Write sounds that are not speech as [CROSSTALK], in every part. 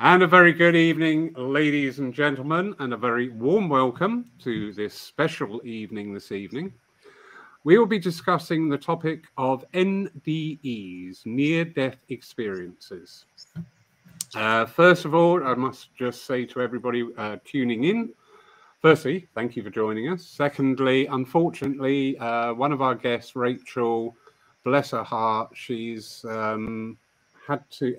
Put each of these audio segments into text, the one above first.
And a very good evening, ladies and gentlemen, and a very warm welcome to this special evening this evening. We will be discussing the topic of NDEs, near death experiences. Uh, first of all, I must just say to everybody uh, tuning in, firstly, thank you for joining us. Secondly, unfortunately, uh, one of our guests, Rachel, bless her heart, she's um, had to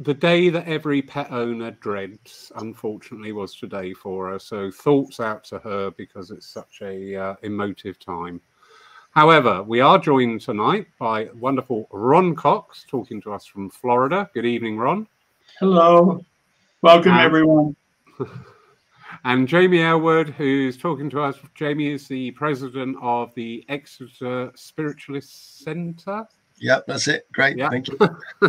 the day that every pet owner dreads, unfortunately, was today for her. So thoughts out to her because it's such a uh, emotive time. However, we are joined tonight by wonderful Ron Cox talking to us from Florida. Good evening, Ron. Hello. Welcome, and, everyone. [LAUGHS] And Jamie Aylwood, who's talking to us. Jamie is the president of the Exeter Spiritualist Center. Yep, that's it. Great. Yep. Thank you. [LAUGHS]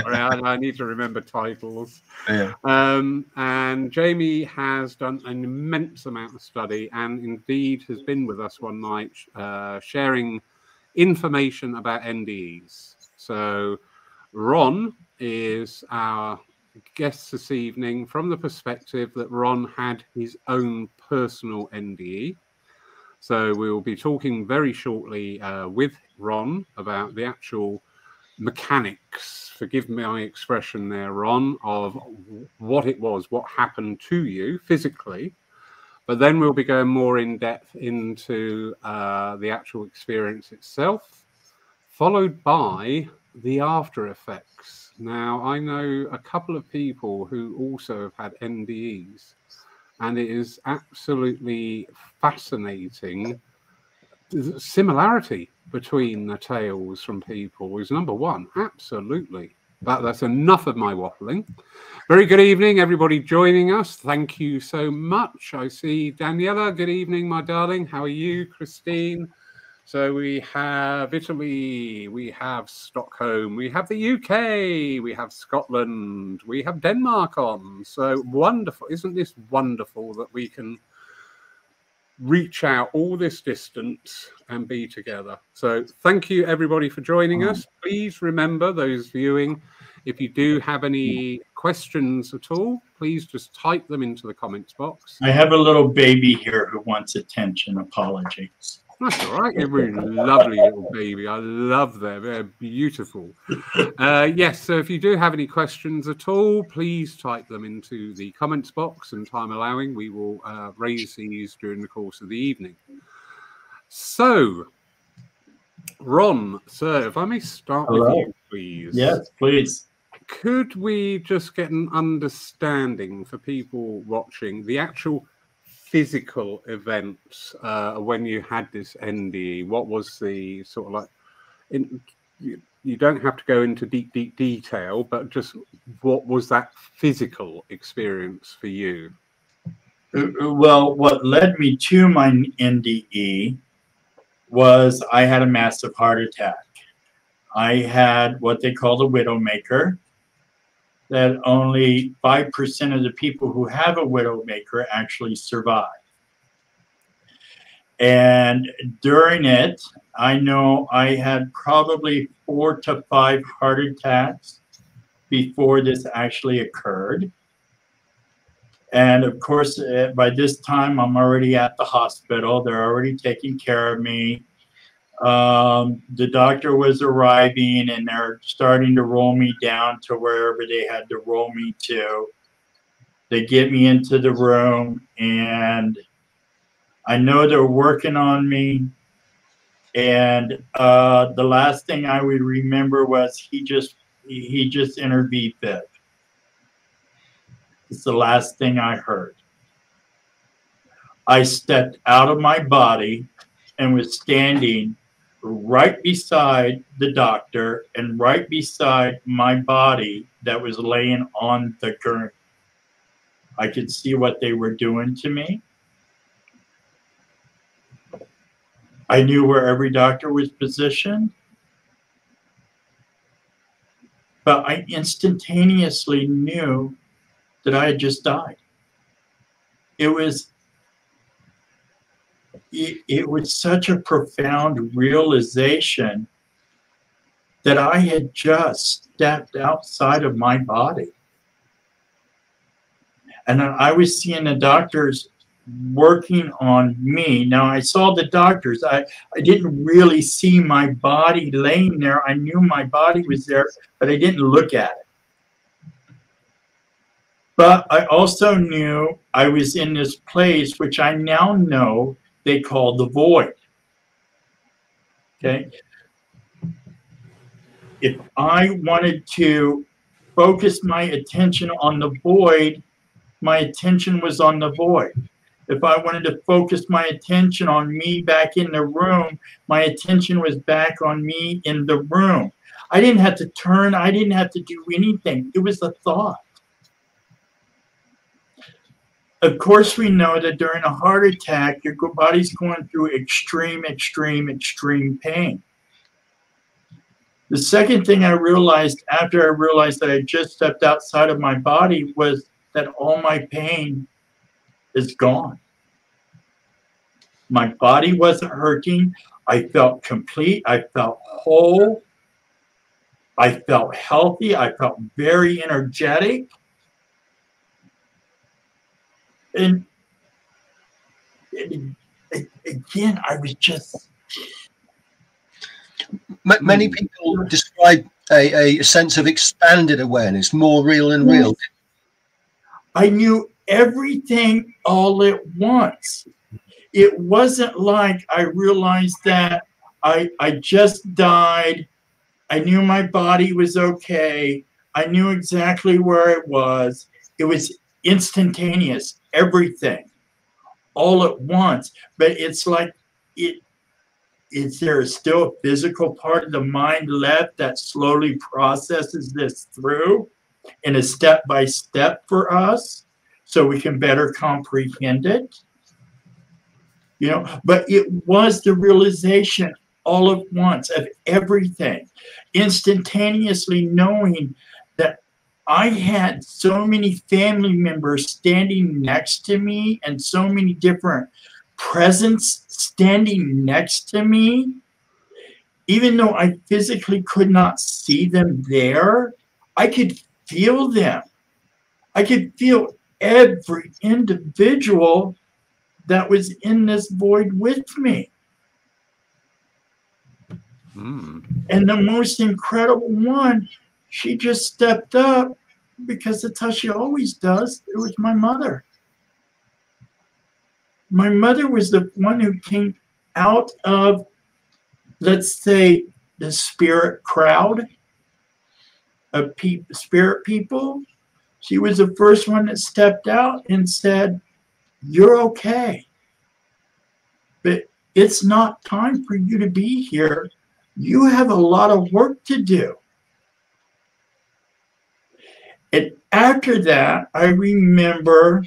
Sorry, I, I, need to remember titles. Yeah. Um, and Jamie has done an immense amount of study and indeed has been with us one night uh, sharing information about NDEs. So, Ron is our guest this evening from the perspective that Ron had his own personal NDE. So we will be talking very shortly uh, with Ron about the actual mechanics, forgive my expression there, Ron, of what it was, what happened to you physically. But then we'll be going more in depth into uh, the actual experience itself, followed by the after effects. Now, I know a couple of people who also have had NDEs and it is absolutely fascinating. The similarity between the tales from people is number one, absolutely. But that's enough of my waffling. Very good evening, everybody joining us. Thank you so much. I see Daniela. Good evening, my darling. How are you, Christine? So we have Italy, we have Stockholm, we have the UK, we have Scotland, we have Denmark on. So wonderful. Isn't this wonderful that we can reach out all this distance and be together? So thank you everybody for joining us. Mm. Please remember those viewing, if you do have any questions at all, please just type them into the comments box. I have a little baby here who wants attention. Apologies. That's all right. You're really lovely little baby. I love them. They're beautiful. Uh, yes, so if you do have any questions at all, please type them into the comments box, and time allowing, we will uh, raise these during the course of the evening. So, Ron, sir, if I may start Hello. with you, please. Yes, please. Could we just get an understanding for people watching the actual physical events uh, when you had this NDE? What was the sort of like? In, you, you don't have to go into deep, deep detail, but just what was that physical experience for you? Uh, uh, well, what led me to my NDE was I had a massive heart attack. I had what they call the widowmaker, that only 5% of the people who have a widowmaker actually survive. And during it, I know I had probably four to five heart attacks before this actually occurred. And of course, uh, by this time, I'm already at the hospital. They're already taking care of me um, the doctor was arriving and they're starting to roll me down to wherever they had to roll me to. They get me into the room and I know they're working on me. And uh, the last thing I would remember was he just he just entered VFib. It's the last thing I heard. I stepped out of my body and was standing right beside the doctor and right beside my body that was laying on the gurney. I could see what they were doing to me. I knew where every doctor was positioned. But I instantaneously knew that I had just died. It was it, it was such a profound realization that I had just stepped outside of my body. And I was seeing the doctors working on me. Now I saw the doctors. I, I didn't really see my body laying there. I knew my body was there, but I didn't look at it. But I also knew I was in this place which I now know they call the void. Okay. If I wanted to focus my attention on the void, my attention was on the void. If I wanted to focus my attention on me back in the room, my attention was back on me in the room. I didn't have to turn, I didn't have to do anything. It was the thought. Of course, we know that during a heart attack, your body's going through extreme, extreme, extreme pain. The second thing I realized after I realized that I just stepped outside of my body was that all my pain is gone. My body wasn't hurting. I felt complete. I felt whole. I felt healthy. I felt very energetic and, and again, I was just. Many hmm. people describe a, a sense of expanded awareness, more real and real. I knew everything all at once. It wasn't like I realized that I, I just died. I knew my body was okay. I knew exactly where it was. It was instantaneous everything all at once. But it's like it is there still a physical part of the mind left that slowly processes this through in a step by step for us so we can better comprehend it? You know, but it was the realization all at once of everything, instantaneously knowing I had so many family members standing next to me and so many different presence standing next to me. Even though I physically could not see them there, I could feel them. I could feel every individual that was in this void with me. Mm. And the most incredible one she just stepped up because that's how she always does. It was my mother. My mother was the one who came out of, let's say, the spirit crowd of pe- spirit people. She was the first one that stepped out and said, You're okay. But it's not time for you to be here. You have a lot of work to do. And after that, I remember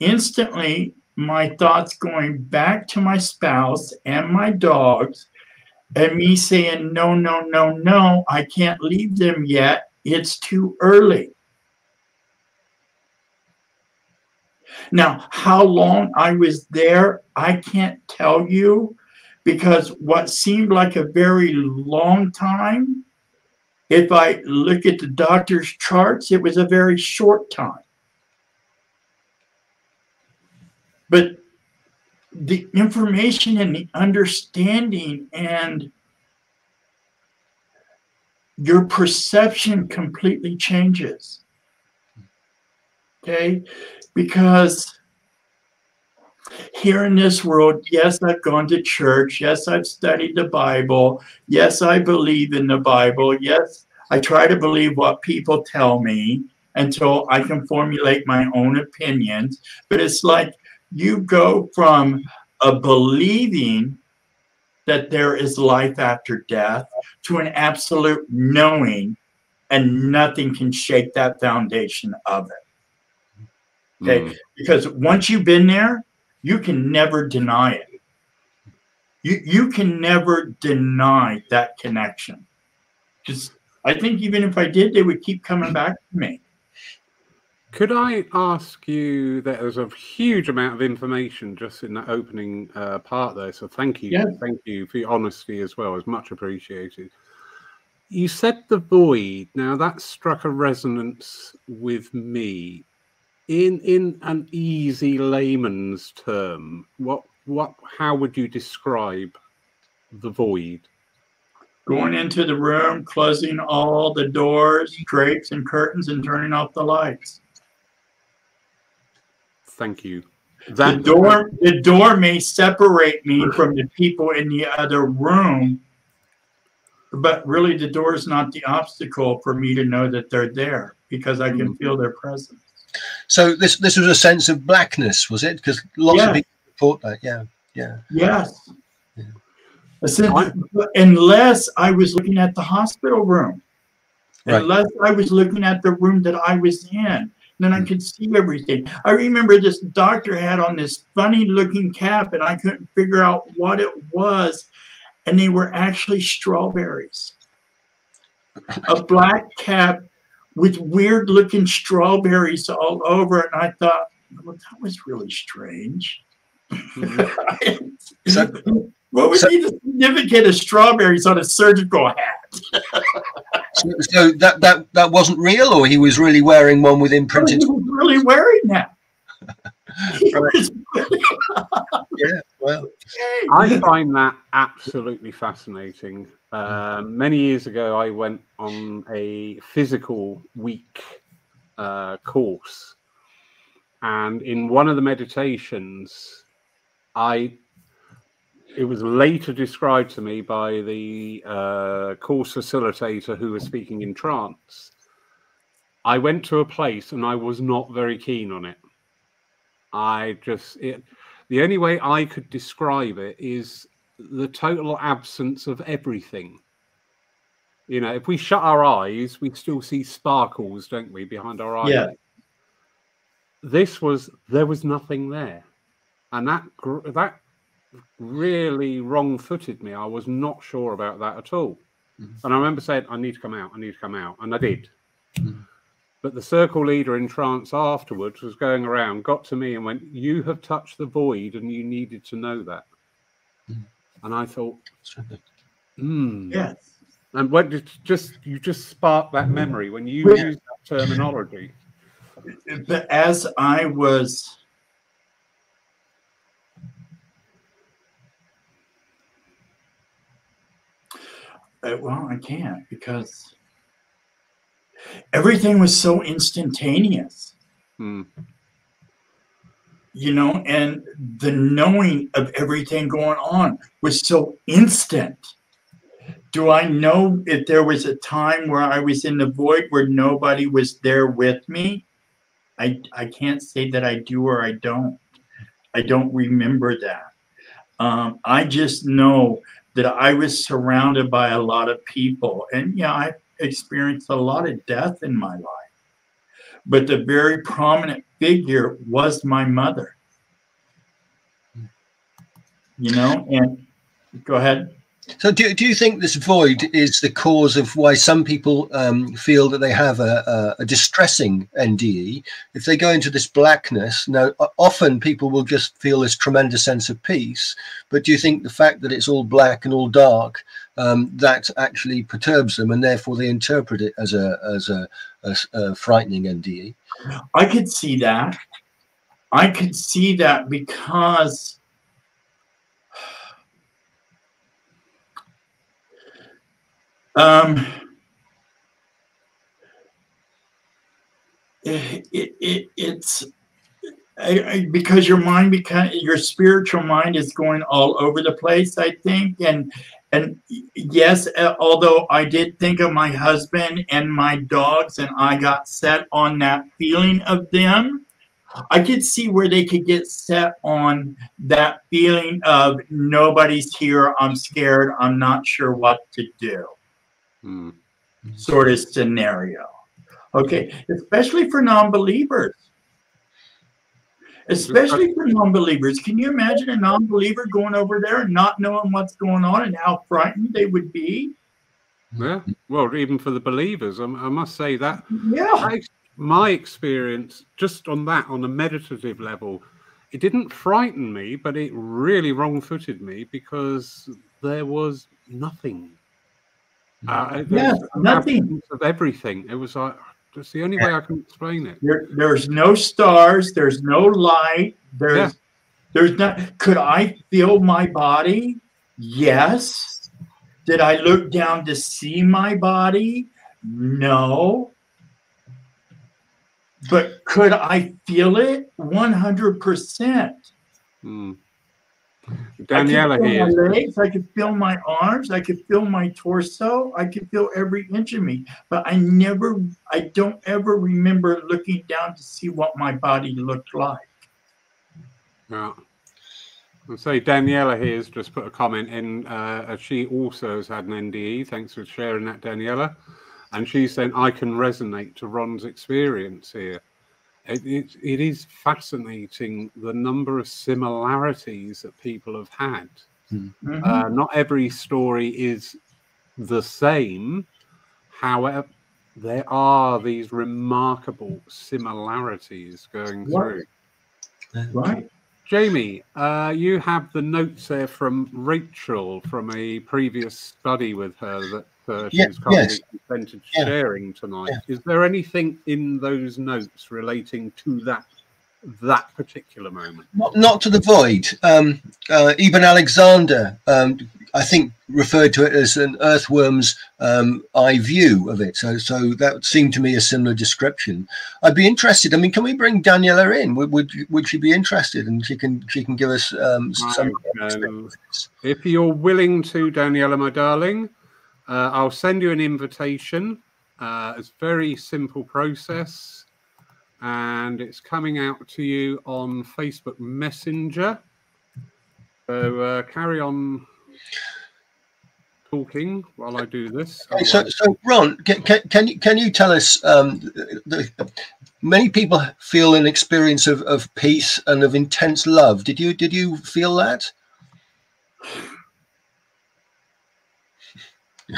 instantly my thoughts going back to my spouse and my dogs, and me saying, No, no, no, no, I can't leave them yet. It's too early. Now, how long I was there, I can't tell you because what seemed like a very long time if I look at the doctor's charts, it was a very short time. But the information and the understanding and your perception completely changes. Okay? Because here in this world, yes, I've gone to church. Yes, I've studied the Bible. Yes, I believe in the Bible. Yes, I try to believe what people tell me until I can formulate my own opinions. But it's like you go from a believing that there is life after death to an absolute knowing, and nothing can shake that foundation of it. Okay. Mm. Because once you've been there, you can never deny it. You you can never deny that connection. Just I think even if I did, they would keep coming back to me. Could I ask you? That there's a huge amount of information just in that opening uh, part there. So thank you, yes. thank you for your honesty as well. It's much appreciated. You said the void. Now that struck a resonance with me in in an easy layman's term, what what how would you describe the void? Going into the room, closing all the doors, drapes, and curtains, and turning off the lights. Thank you. That the door, the door may separate me from the people in the other room, but really the door is not the obstacle for me to know that they're there because I can mm-hmm. feel their presence. So this this was a sense of blackness, was it? Because lots yes. of people report that. Yeah, yeah. Yes. Yeah. Said, unless I was looking at the hospital room, right. unless I was looking at the room that I was in, then I hmm. could see everything. I remember this doctor had on this funny looking cap, and I couldn't figure out what it was. And they were actually strawberries. A black cap with weird looking strawberries all over. And I thought, well, that was really strange. Mm-hmm. [LAUGHS] so, [LAUGHS] what would so, be the significance of strawberries on a surgical hat? [LAUGHS] so, so, that, that that wasn't real, or he was really wearing one with imprinted. He was really wearing that. yeah, well, I find that absolutely fascinating. Um, many years ago, I went on a physical week uh, course, and in one of the meditations, I it was later described to me by the uh, course facilitator who was speaking in trance. I went to a place and I was not very keen on it. I just it, the only way I could describe it is the total absence of everything. You know, if we shut our eyes, we still see sparkles, don't we, behind our eyes? Yeah. This was there was nothing there, and that that really wrong-footed me. I was not sure about that at all, mm-hmm. and I remember saying, "I need to come out. I need to come out," and I did. Mm-hmm. But the circle leader in trance afterwards was going around, got to me, and went, "You have touched the void, and you needed to know that." Mm-hmm and I thought, hmm. Yes. And when did just you just spark that memory when you use that terminology? As I was uh, well, I can't because everything was so instantaneous. Hmm you know, and the knowing of everything going on was so instant. Do I know if there was a time where I was in the void where nobody was there with me? I, I can't say that I do or I don't. I don't remember that. Um, I just know that I was surrounded by a lot of people. And yeah, I experienced a lot of death in my life but the very prominent figure was my mother. You know, and go ahead. So, do, do you think this void is the cause of why some people um, feel that they have a, a, a, distressing NDE? If they go into this blackness, now often people will just feel this tremendous sense of peace. But do you think the fact that it's all black and all dark um, that actually perturbs them, and therefore they interpret it as a as a, a, a frightening NDE? I could see that. I could see that because [SIGHS] Um, it, it, it's I, I, because your mind because your spiritual mind is going all over the place i think and and yes uh, although i did think of my husband and my dogs and i got set on that feeling of them i could see where they could get set on that feeling of nobody's here i'm scared i'm not sure what to do mm. sort of scenario. Okay, especially for non-believers. Especially for non-believers. Can you imagine a non-believer going over there and not knowing what's going on and how frightened they would be? Yeah, well, even for the believers, I, I must say that. Yeah. I, my experience, just on that, on a meditative level, it didn't frighten me, but it really wrong-footed me because there was nothing uh, yeah, nothing of everything. It was like That's the only way I can explain it. There, there's no stars. There's no light. There's yeah. there's not. Could I feel my body? Yes. Did I look down to see my body? No. But could I feel it? One hundred percent. Hmm. Daniela here. My legs, I could feel my arms. I could feel my torso. I could feel every inch of me. But I never, I don't ever remember looking down to see what my body looked like. Yeah. I'll say Daniela here has just put a comment in. Uh, she also has had an NDE. Thanks for sharing that, Daniela. And she's saying, I can resonate to Ron's experience here it, it, it is fascinating the number of similarities that people have had. Mm-hmm. Uh, not every story is the same. However, there are these remarkable similarities going through. Right. Jamie, uh, you have the notes there from Rachel from a previous study with her that uh, she's yeah, kindly yes. consented yeah. sharing tonight. Yeah. Is there anything in those notes relating to that that particular moment? Not, not to the void. Um, uh, Eben Alexander, um, I think, referred to it as an earthworm's um, eye view of it. So, so that seemed to me a similar description. I'd be interested. I mean, can we bring Daniela in? Would would, would she be interested? And she can she can give us um, some. If you're willing to, Daniela, my darling. Uh, I'll send you an invitation. Uh, it's a very simple process, and it's coming out to you on Facebook Messenger. So uh, carry on talking while I do this. Okay, so, so Ron, can, can, can, you can you tell us? Um, the, many people feel an experience of, of peace and of intense love. Did you did you feel that? [LAUGHS]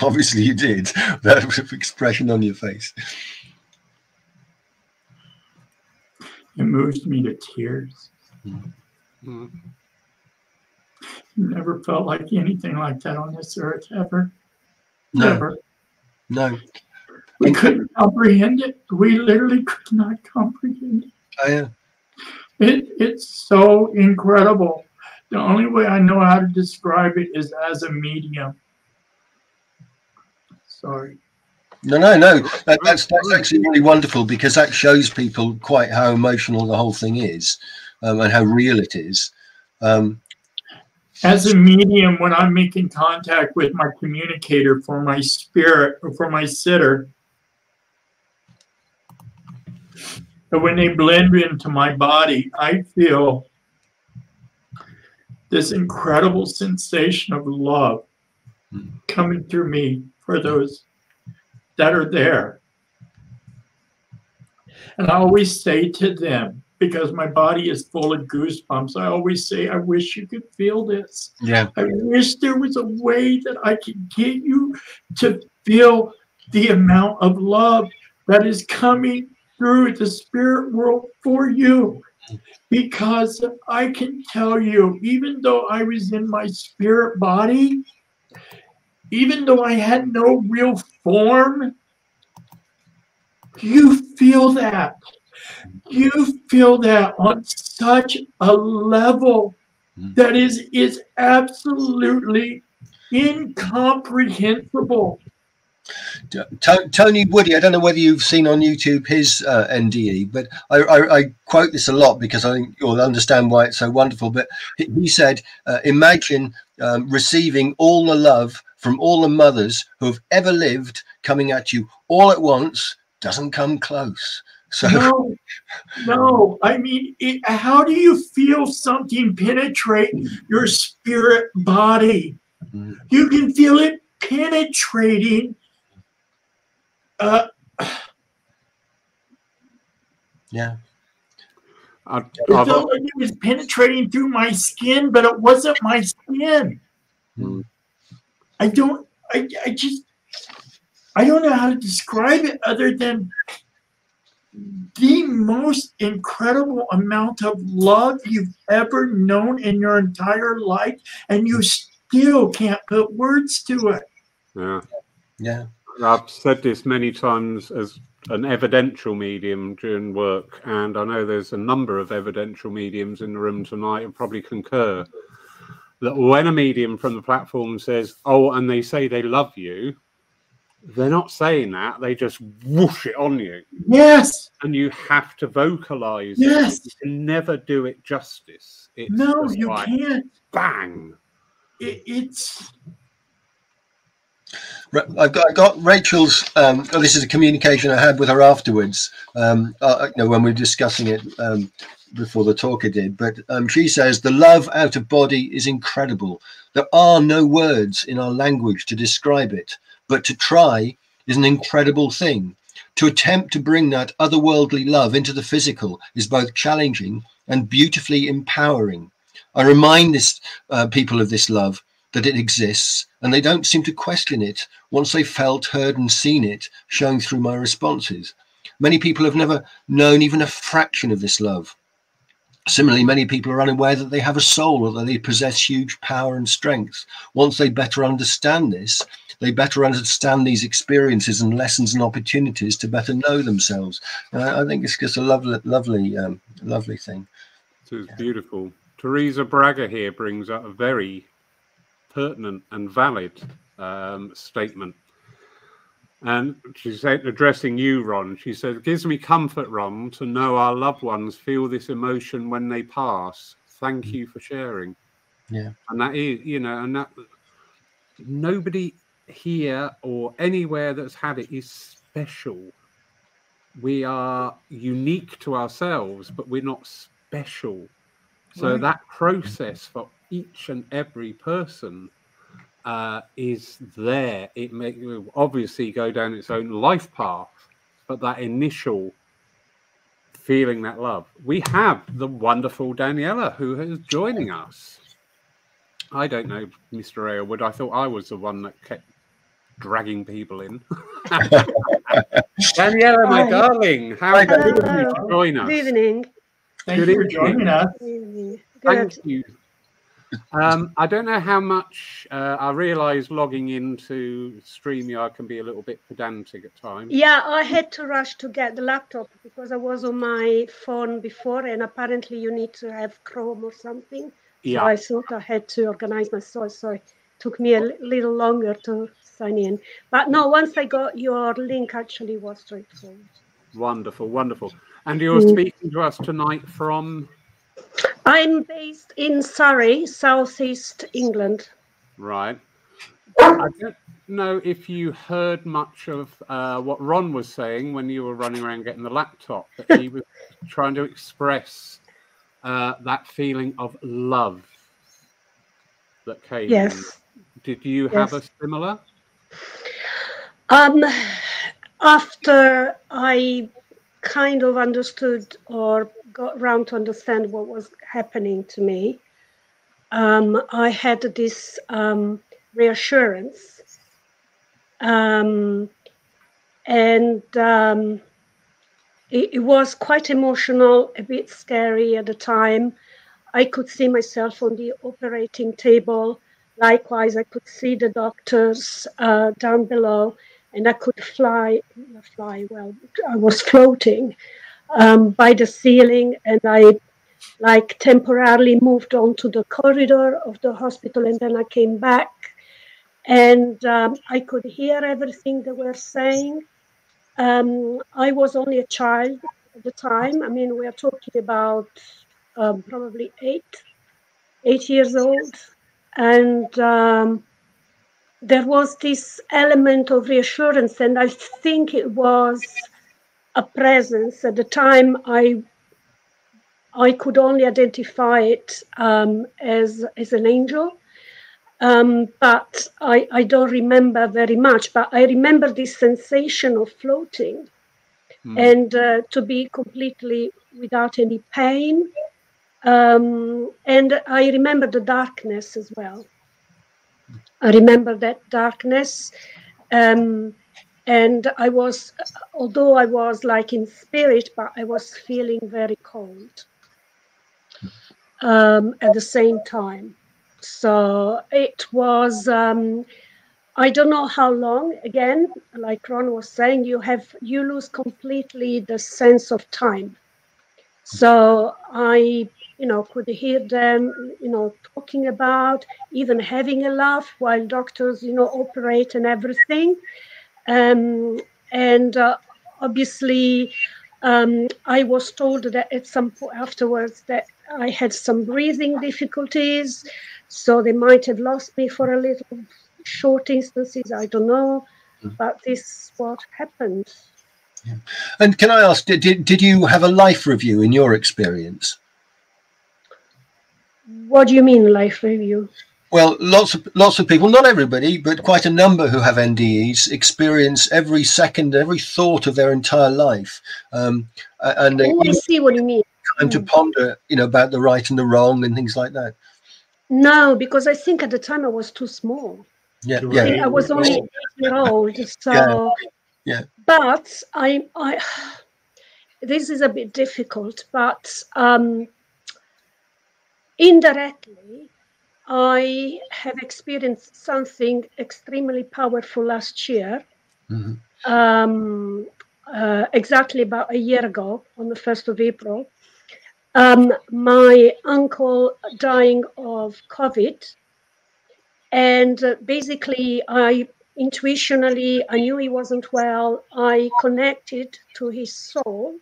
Obviously, you did. [LAUGHS] That expression on your face. It moves me to tears. Mm-hmm. Never felt like anything like that on this earth ever. No. Never. No. We couldn't comprehend it. We literally could not comprehend it. Oh, yeah. It, it's so incredible. The only way I know how to describe it is as a medium. Sorry. No, no, no. That, that's that's actually really wonderful because that shows people quite how emotional the whole thing is, um, and how real it is. Um, As a medium, when I'm making contact with my communicator for my spirit or for my sitter, and when they blend into my body, I feel this incredible sensation of love hmm. coming through me for those that are there. And I always say to them, because my body is full of goosebumps, I always say, I wish you could feel this. Yeah. I wish there was a way that I could get you to feel the amount of love that is coming through the spirit world for you. Because I can tell you, even though I was in my spirit body, even though I had no real form, you feel that. You feel that on such a level hmm. that is is absolutely incomprehensible. Tony Woody, I don't know whether you've seen on YouTube his uh, NDE, but I, I, I, quote this a lot because I think you'll understand why it's so wonderful. But he said, uh, Imagine um, receiving all the love from all the mothers who have ever lived coming at you all at once doesn't come close. So no, no. I mean, it, how do you feel something penetrate your spirit body? Mm-hmm. You can feel it penetrating. Uh, yeah. It felt like it was penetrating through my skin, but it wasn't my skin. Mm. I don't, I, I just, I don't know how to describe it other than the most incredible amount of love you've ever known in your entire life, and you still can't put words to it. Yeah. Yeah. I've said this many times as an evidential medium during work, and I know there's a number of evidential mediums in the room tonight and probably concur that when a medium from the platform says, "Oh," and they say they love you, they're not saying that; they just whoosh it on you. Yes, and you have to vocalize. Yes, it. you can never do it justice. It's no, you like, can't. Bang. It, it's I've got, I got Rachel's. Um, oh, this is a communication I had with her afterwards. Um, uh, you know, when we were discussing it um, before the talker did. But um, she says the love out of body is incredible. There are no words in our language to describe it, but to try is an incredible thing. To attempt to bring that otherworldly love into the physical is both challenging and beautifully empowering. I remind this uh, people of this love that it exists, and they don't seem to question it once they've felt, heard, and seen it shown through my responses. Many people have never known even a fraction of this love. Similarly, many people are unaware that they have a soul or that they possess huge power and strength. Once they better understand this, they better understand these experiences and lessons and opportunities to better know themselves. I, think it's just a lovely, lovely, um, lovely thing. So it's beautiful. Teresa Braga here brings up a very pertinent and valid um, statement. And she said, addressing you, Ron, she said, it gives me comfort, Ron, to know our loved ones feel this emotion when they pass. Thank mm. you for sharing. Yeah. And that is, you know, and that nobody here or anywhere that's had it is special. We are unique to ourselves, but we're not special. So right. that process for each and every person uh, is there. It may obviously go down its own life path, but that initial feeling that love. We have the wonderful Daniela who is joining us. I don't know, Mr. Aylwood. I thought I was the one that kept dragging people in. [LAUGHS] Daniela, my Hi. darling, how are you to join us? Good evening. Thank Good you for joining us. Good Thank you um, I don't know how much uh, I realise logging into StreamYard can be a little bit pedantic at times. Yeah, I had to rush to get the laptop because I was on my phone before, and apparently you need to have Chrome or something. Yeah. So I thought I had to organize myself. So it took me a little longer to sign in. But no, once I got your link, actually was straightforward. Wonderful, wonderful. And you're mm. speaking to us tonight from I'm based in Surrey, southeast England. Right. I don't know if you heard much of uh, what Ron was saying when you were running around getting the laptop, that he was [LAUGHS] trying to express uh, that feeling of love that came. Yes. In. Did you yes. have a similar? Um, after I kind of understood or got around to understand what was happening to me, um, I had this um, reassurance. Um, and um, it, it, was quite emotional, a bit scary at the time. I could see myself on the operating table. Likewise, I could see the doctors uh, down below, and I could fly, fly, well, I was floating um, by the ceiling, and I like temporarily moved on to the corridor of the hospital, and then I came back, and um, I could hear everything they were saying. Um, I was only a child at the time. I mean, we are talking about um, probably eight, eight years old, and um, there was this element of reassurance, and I think it was a presence. At the time, I I could only identify it um, as as an angel, um, but I, I don't remember very much. But I remember this sensation of floating, mm. and uh, to be completely without any pain. Um, and I remember the darkness as well. I remember that darkness. Um, and I was, although I was like in spirit, but I was feeling very cold um, at the same time. So it was, um, I don't know how long. Again, like Ron was saying, you have you lose completely the sense of time. So I, you know, could hear them, you know, talking about even having a laugh while doctors, you know, operate and everything. Um, and uh, obviously, um, I was told that at some point afterwards that I had some breathing difficulties, so they might have lost me for a little short instances. I don't know, mm. but this is what happened. Yeah. And can I ask, did, did, did you have a life review in your experience? What do you mean life review? Well, lots of lots of people, not everybody, but quite a number who have NDEs experience every second, every thought of their entire life, um, and oh, I see what you mean. Time mm. to ponder, you know, about the right and the wrong and things like that. No, because I think at the time I was too small. Yeah, yeah. I was only eight year old, [LAUGHS] so. Yeah. yeah. But I, I, [SIGHS] this is a bit difficult, but um, indirectly I have experienced something extremely powerful last year. Mm-hmm. Um, uh, exactly about a year ago, on the 1st of April. Um, my uncle dying of COVID. And uh, basically, I intuitionally, I knew he wasn't well. I connected to his soul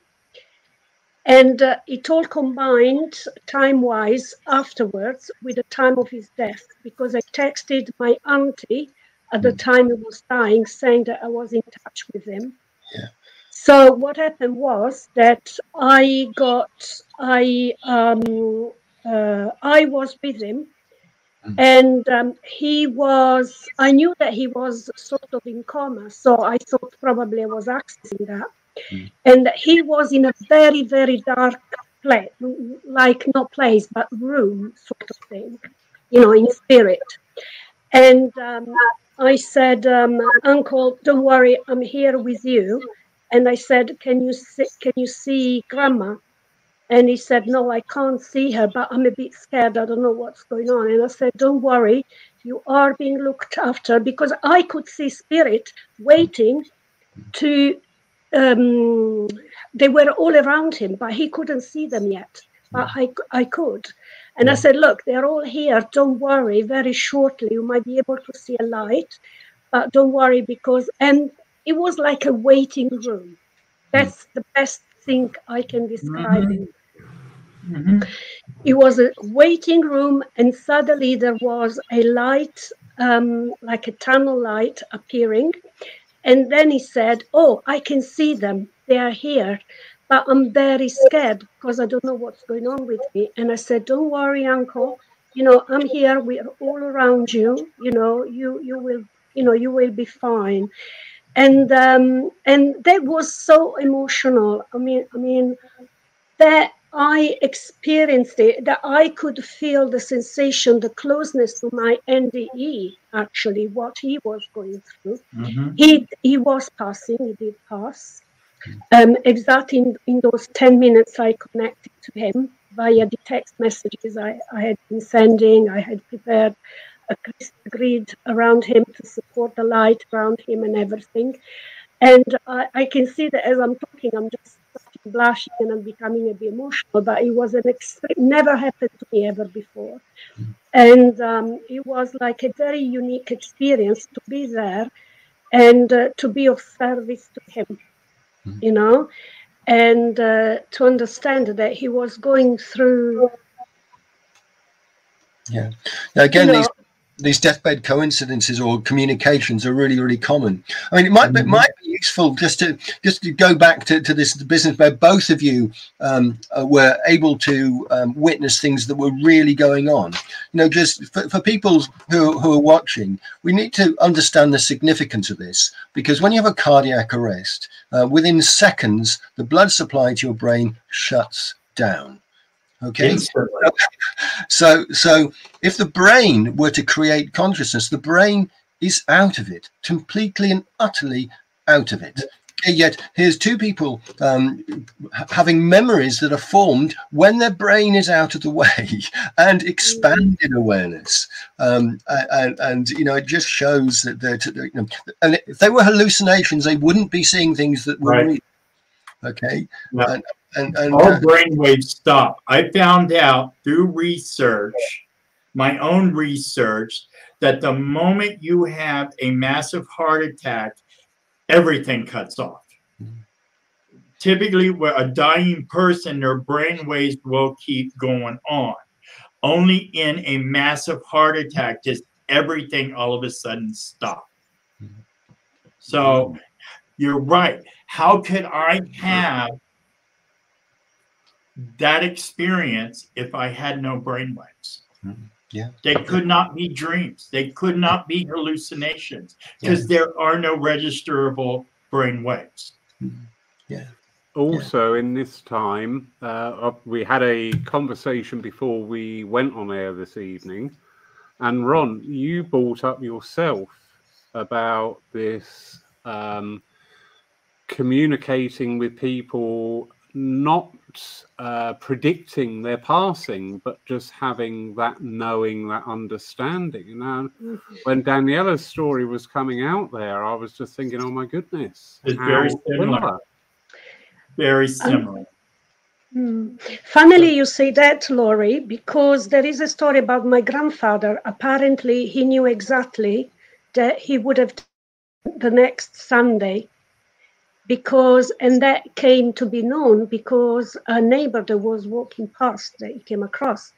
and uh, it all combined time wise afterwards with the time of his death because I texted my auntie at the mm. time he was dying saying that I was in touch with him. Yeah. So what happened was that I got I um, uh, I was with him mm. and um, he was i knew that he was sort of in coma so i thought probably i was accessing that Mm. And he was in a very, very dark place, like not place, but room sort of thing, you know, in spirit. And um, I said, um, Uncle, don't worry, I'm here with you. And I said, Can you see, can you see Grandma? And he said, No, I can't see her, but I'm a bit scared. I don't know what's going on. And I said, Don't worry, you are being looked after because I could see spirit waiting to um, they were all around him, but he couldn't see them yet. But I, I could. And I said, Look, they're all here. Don't worry. Very shortly, you might be able to see a light, but don't worry because, and it was like a waiting room. That's the best thing I can describe mm-hmm. it. Mm-hmm. It was a waiting room, and suddenly there was a light, um, like a tunnel light appearing. And then he said, Oh, I can see them. They are here. But I'm very scared because I don't know what's going on with me. And I said, Don't worry, uncle. You know, I'm here. We are all around you. You know, you you will, you know, you will be fine. And um, and that was so emotional. I mean, I mean, that I experienced it, that I could feel the sensation, the closeness to my NDE, actually, what he was going through. Mm-hmm. He, he was passing, he did pass. Um, exactly in, in those 10 minutes, I connected to him via the text messages I, I had been sending. I had prepared a grid around him to support the light around him and everything. And I, I can see that as I'm talking, I'm just blushing and I'm becoming a bit emotional, but it was an extreme, never happened to me ever before. Mm. And um, it was like a very unique experience to be there and uh, to be of service to him, mm. you know, and uh, to understand that he was going through. Yeah. Now, again, you know, these these deathbed coincidences or communications are really really common. I mean it might be, mm-hmm. might be useful just to just to go back to, to this business where both of you um, uh, were able to um, witness things that were really going on. You know just for, for people who, who are watching we need to understand the significance of this because when you have a cardiac arrest uh, within seconds the blood supply to your brain shuts down Okay. So, so if the brain were to create consciousness, the brain is out of it, completely and utterly out of it. Yet here's two people um, having memories that are formed when their brain is out of the [LAUGHS] way and expanded awareness. Um, and, and, you know, it just shows that they're, you know, and if they were hallucinations, they wouldn't be seeing things that were right. real. Okay. Yeah. And, and, and all uh, brainwaves stop. I found out through research, my own research, that the moment you have a massive heart attack, everything cuts off. Typically, where a dying person, their brain waves will keep going on. Only in a massive heart attack does everything all of a sudden stop. So you're right. How could I have that experience if I had no brainwaves? Yeah. They could not be dreams. They could not be hallucinations because yeah. there are no registerable brain waves. Mm-hmm. Yeah. Also, yeah. in this time, uh, we had a conversation before we went on air this evening. And Ron, you brought up yourself about this um, communicating with people not uh, predicting their passing, but just having that knowing, that understanding. Now, mm-hmm. when Daniela's story was coming out there, I was just thinking, oh my goodness. It's very similar. similar. Very um, similar. Um, Funnily, you say that, Laurie, because there is a story about my grandfather. Apparently, he knew exactly that he would have the next Sunday because and that came to be known because a neighbor that was walking past that he came across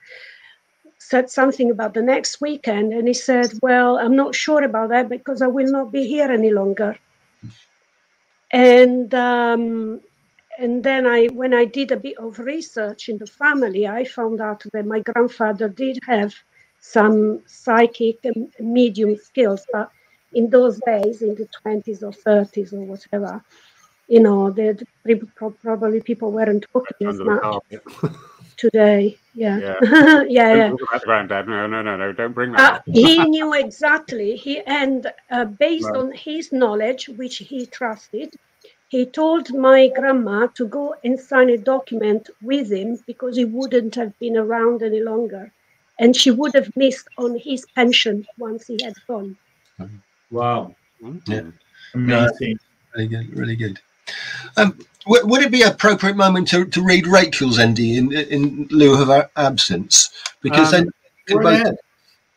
said something about the next weekend and he said well i'm not sure about that because i will not be here any longer. And um, and then i when i did a bit of research in the family i found out that my grandfather did have some psychic and medium skills but in those days in the 20s or 30s or whatever you know, the, probably people weren't talking as much today. Yeah, yeah, [LAUGHS] yeah. yeah. Granddad, no, no, no, no, don't bring that. Uh, he [LAUGHS] knew exactly. He and uh, based right. on his knowledge, which he trusted, he told my grandma to go and sign a document with him because he wouldn't have been around any longer, and she would have missed on his pension once he had gone. Wow. Mm-hmm. Yeah. Amazing. really good. Really good. Um, would it be appropriate moment to, to read Rachel's ND in in lieu of our absence? Because um, then both...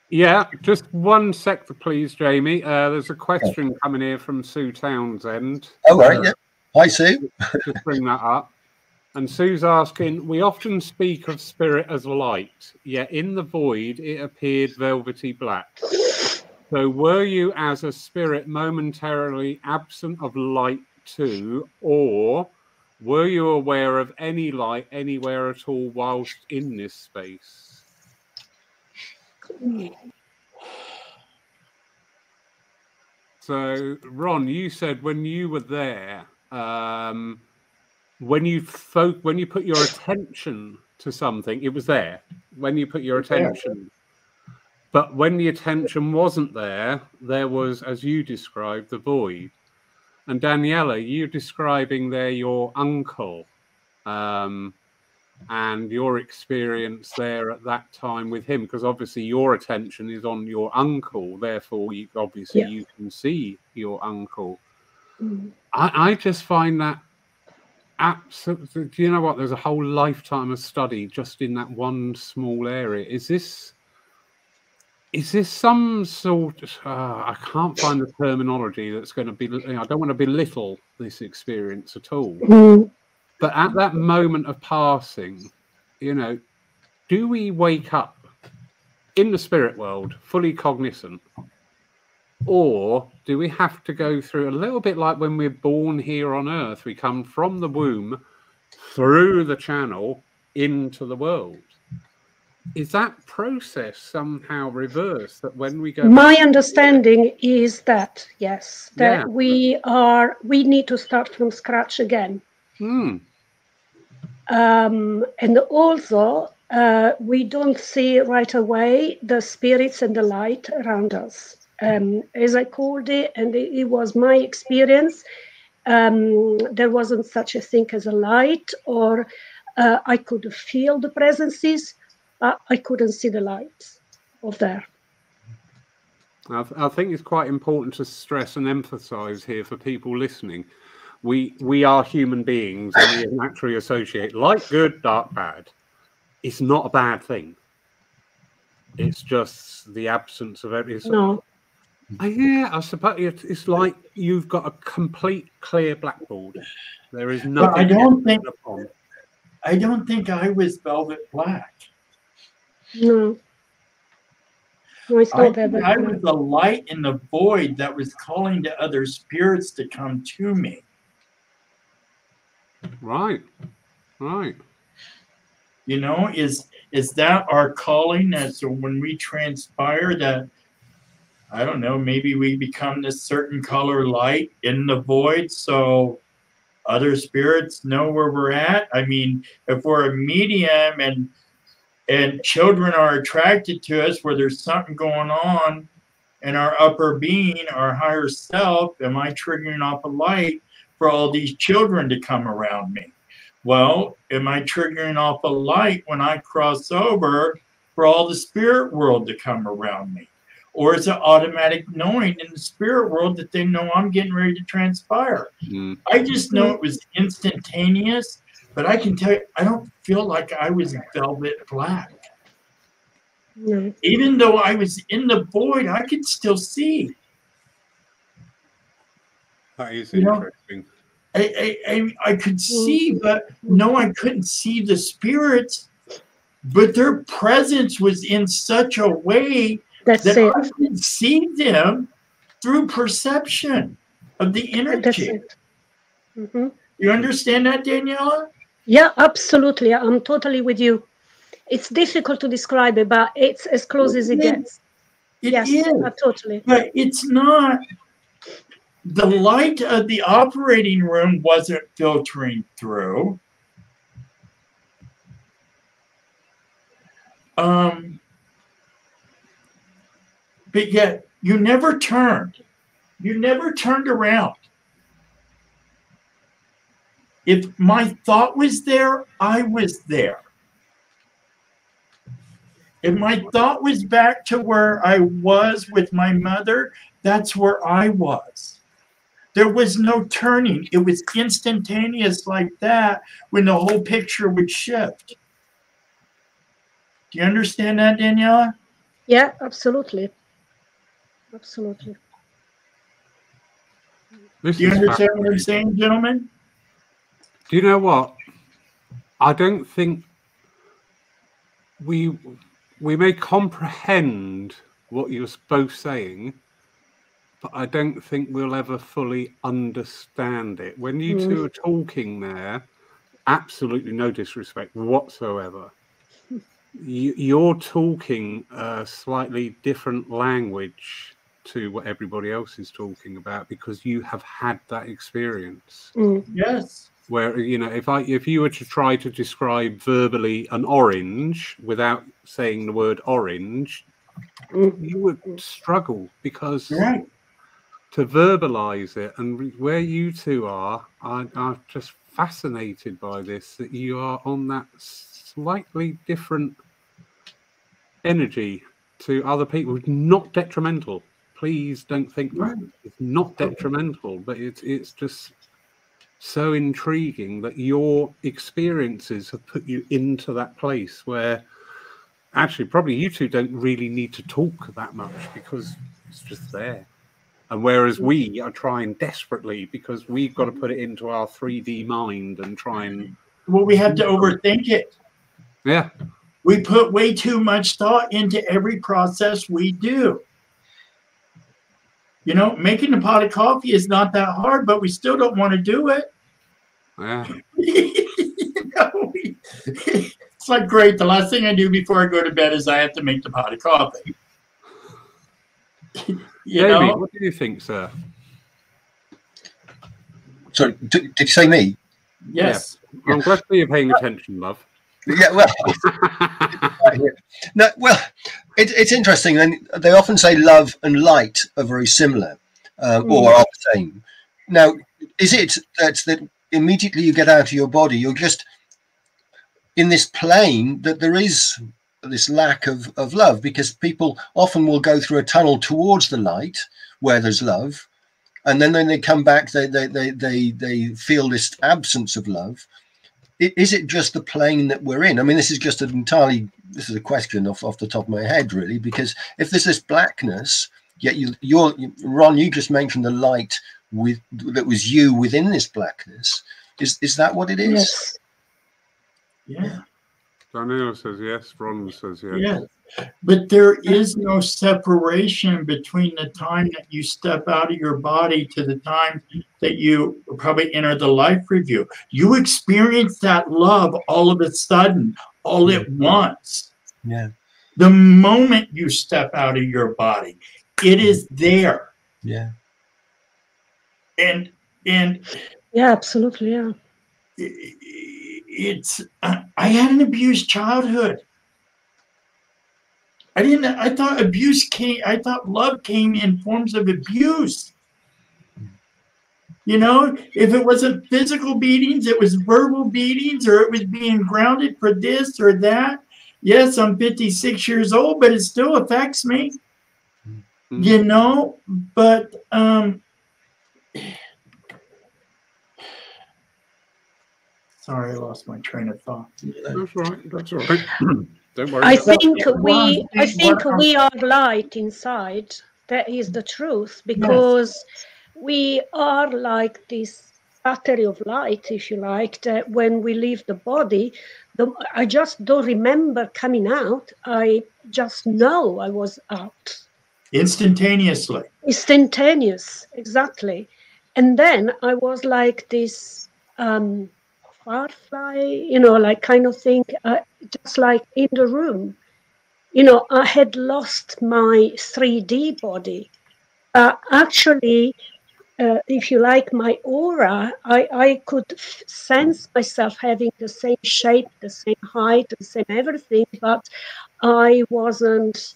Yeah, just one sec, please, Jamie. Uh, there's a question yeah. coming here from Sue Townsend. Oh, right, uh, yeah. Hi, Sue. just bring that up. And Sue's asking, we often speak of spirit as light, yet in the void it appeared velvety black. So were you as a spirit momentarily absent of light too, or were you aware of any light anywhere at all whilst in this space? So, Ron, you said when you were there, um, when you fo- when you put your attention to something, it was there. When you put your attention, but when the attention wasn't there, there was, as you described, the void. And Daniela, you're describing there your uncle um, and your experience there at that time with him, because obviously your attention is on your uncle. Therefore, you, obviously yeah. you can see your uncle. Mm. I, I just find that absolutely. Do you know what? There's a whole lifetime of study just in that one small area. Is this? Is this some sort of, uh, I can't find the terminology that's going to be, I don't want to belittle this experience at all. Mm. But at that moment of passing, you know, do we wake up in the spirit world fully cognizant? Or do we have to go through a little bit like when we're born here on earth? We come from the womb through the channel into the world is that process somehow reversed that when we go my understanding is that yes that yeah. we are we need to start from scratch again hmm. um, and also uh, we don't see right away the spirits and the light around us um, as i called it and it, it was my experience um, there wasn't such a thing as a light, or uh, I could feel the presences, but I couldn't see the lights of there. I, th- I think it's quite important to stress and emphasize here for people listening. We we are human beings and we naturally associate light good, dark bad. It's not a bad thing. It's just the absence of everything. No. Uh, yeah, I suppose it's like you've got a complete clear blackboard. There is nothing. I don't think. Upon. I don't think I was velvet black. No. no I, I was the light in the void that was calling to other spirits to come to me. Right. Right. You know, is is that our calling? That so when we transpire that I don't know, maybe we become this certain color light in the void so other spirits know where we're at. I mean, if we're a medium and and children are attracted to us where there's something going on in our upper being, our higher self, am I triggering off a light for all these children to come around me? Well, am I triggering off a light when I cross over for all the spirit world to come around me? Or is it automatic knowing in the spirit world that they know I'm getting ready to transpire? Mm-hmm. I just know it was instantaneous, but I can tell you, I don't feel like I was velvet black. Mm-hmm. Even though I was in the void, I could still see. That is you interesting. Know, I, I, I could see, but no, I couldn't see the spirits. But their presence was in such a way That's that it. I could see them through perception of the energy. Mm-hmm. You understand that, Daniela? Yeah, absolutely. I'm totally with you. It's difficult to describe it, but it's as close as it gets. It yes, is. totally. But it's not the light of the operating room wasn't filtering through. Um, but yet you never turned. You never turned around. If my thought was there, I was there. If my thought was back to where I was with my mother, that's where I was. There was no turning. It was instantaneous like that when the whole picture would shift. Do you understand that, Daniela? Yeah, absolutely. Absolutely. This Do you understand what I'm saying, gentlemen? Do you know what? I don't think we we may comprehend what you're both saying, but I don't think we'll ever fully understand it. When you mm. two are talking there, absolutely no disrespect whatsoever. [LAUGHS] you, are talking a slightly different language to what everybody else is talking about because you have had that experience. Mm. Yes. Where you know, if I if you were to try to describe verbally an orange without saying the word orange, you would struggle because right. to verbalize it and where you two are I, i'm just fascinated by this that you are on that slightly different energy to other people. It's not detrimental. Please don't think that it's not detrimental but it's it's just so intriguing that your experiences have put you into that place where actually probably you two don't really need to talk that much because it's just there and whereas we are trying desperately because we've got to put it into our 3D mind and try and. Well, we have to overthink it. Yeah. We put way too much thought into every process we do. You know, making a pot of coffee is not that hard, but we still don't want to do it. Yeah. you [LAUGHS] know, it's like great. The last thing I do before I go to bed is I have to make the pot of coffee. [LAUGHS] You Jamie, know? what do you think, sir? Sorry, did, did you say me? Yes. Yeah. I'm glad that you're paying attention, love. Yeah, well, [LAUGHS] no, well, it, it's interesting, and they often say love and light are very similar, um, mm. or are the same. now, is it that that immediately you get out of your body, you're just in this plane that there is this lack of, of love because people often will go through a tunnel towards the light where there's love and then when they come back they they they they, they feel this absence of love. Is it just the plane that we're in? I mean this is just an entirely this is a question off, off the top of my head really because if there's this blackness yet you you're ron you just mentioned the light with that was you within this blackness is is that what it is yes. yeah Daniel says yes. Ron says yes. Yeah. But there is no separation between the time that you step out of your body to the time that you probably enter the life review. You experience that love all of a sudden, all at once. Yeah. The moment you step out of your body, it is there. Yeah. And and yeah, absolutely, yeah it's uh, I had an abused childhood. I didn't. I thought abuse came. I thought love came in forms of abuse. You know, if it wasn't physical beatings, it was verbal beatings, or it was being grounded for this or that. Yes, I'm 56 years old, but it still affects me. Mm-hmm. You know, but um, Sorry, I lost my train of thought. That's right. That's right. [CLEARS THROAT] Don't worry. I think we, I think we are light inside. That is the truth because yes. we are like this battery of light, if you like. That when we leave the body, the, I just don't remember coming out. I just know I was out instantaneously. Instantaneous, exactly. And then I was like this. Um, firefly, you know, like kind of thing, uh, just like in the room. You know, I had lost my 3D body. Uh, actually, uh, if you like, my aura, I, I could f- sense myself having the same shape, the same height, the same everything, but I wasn't.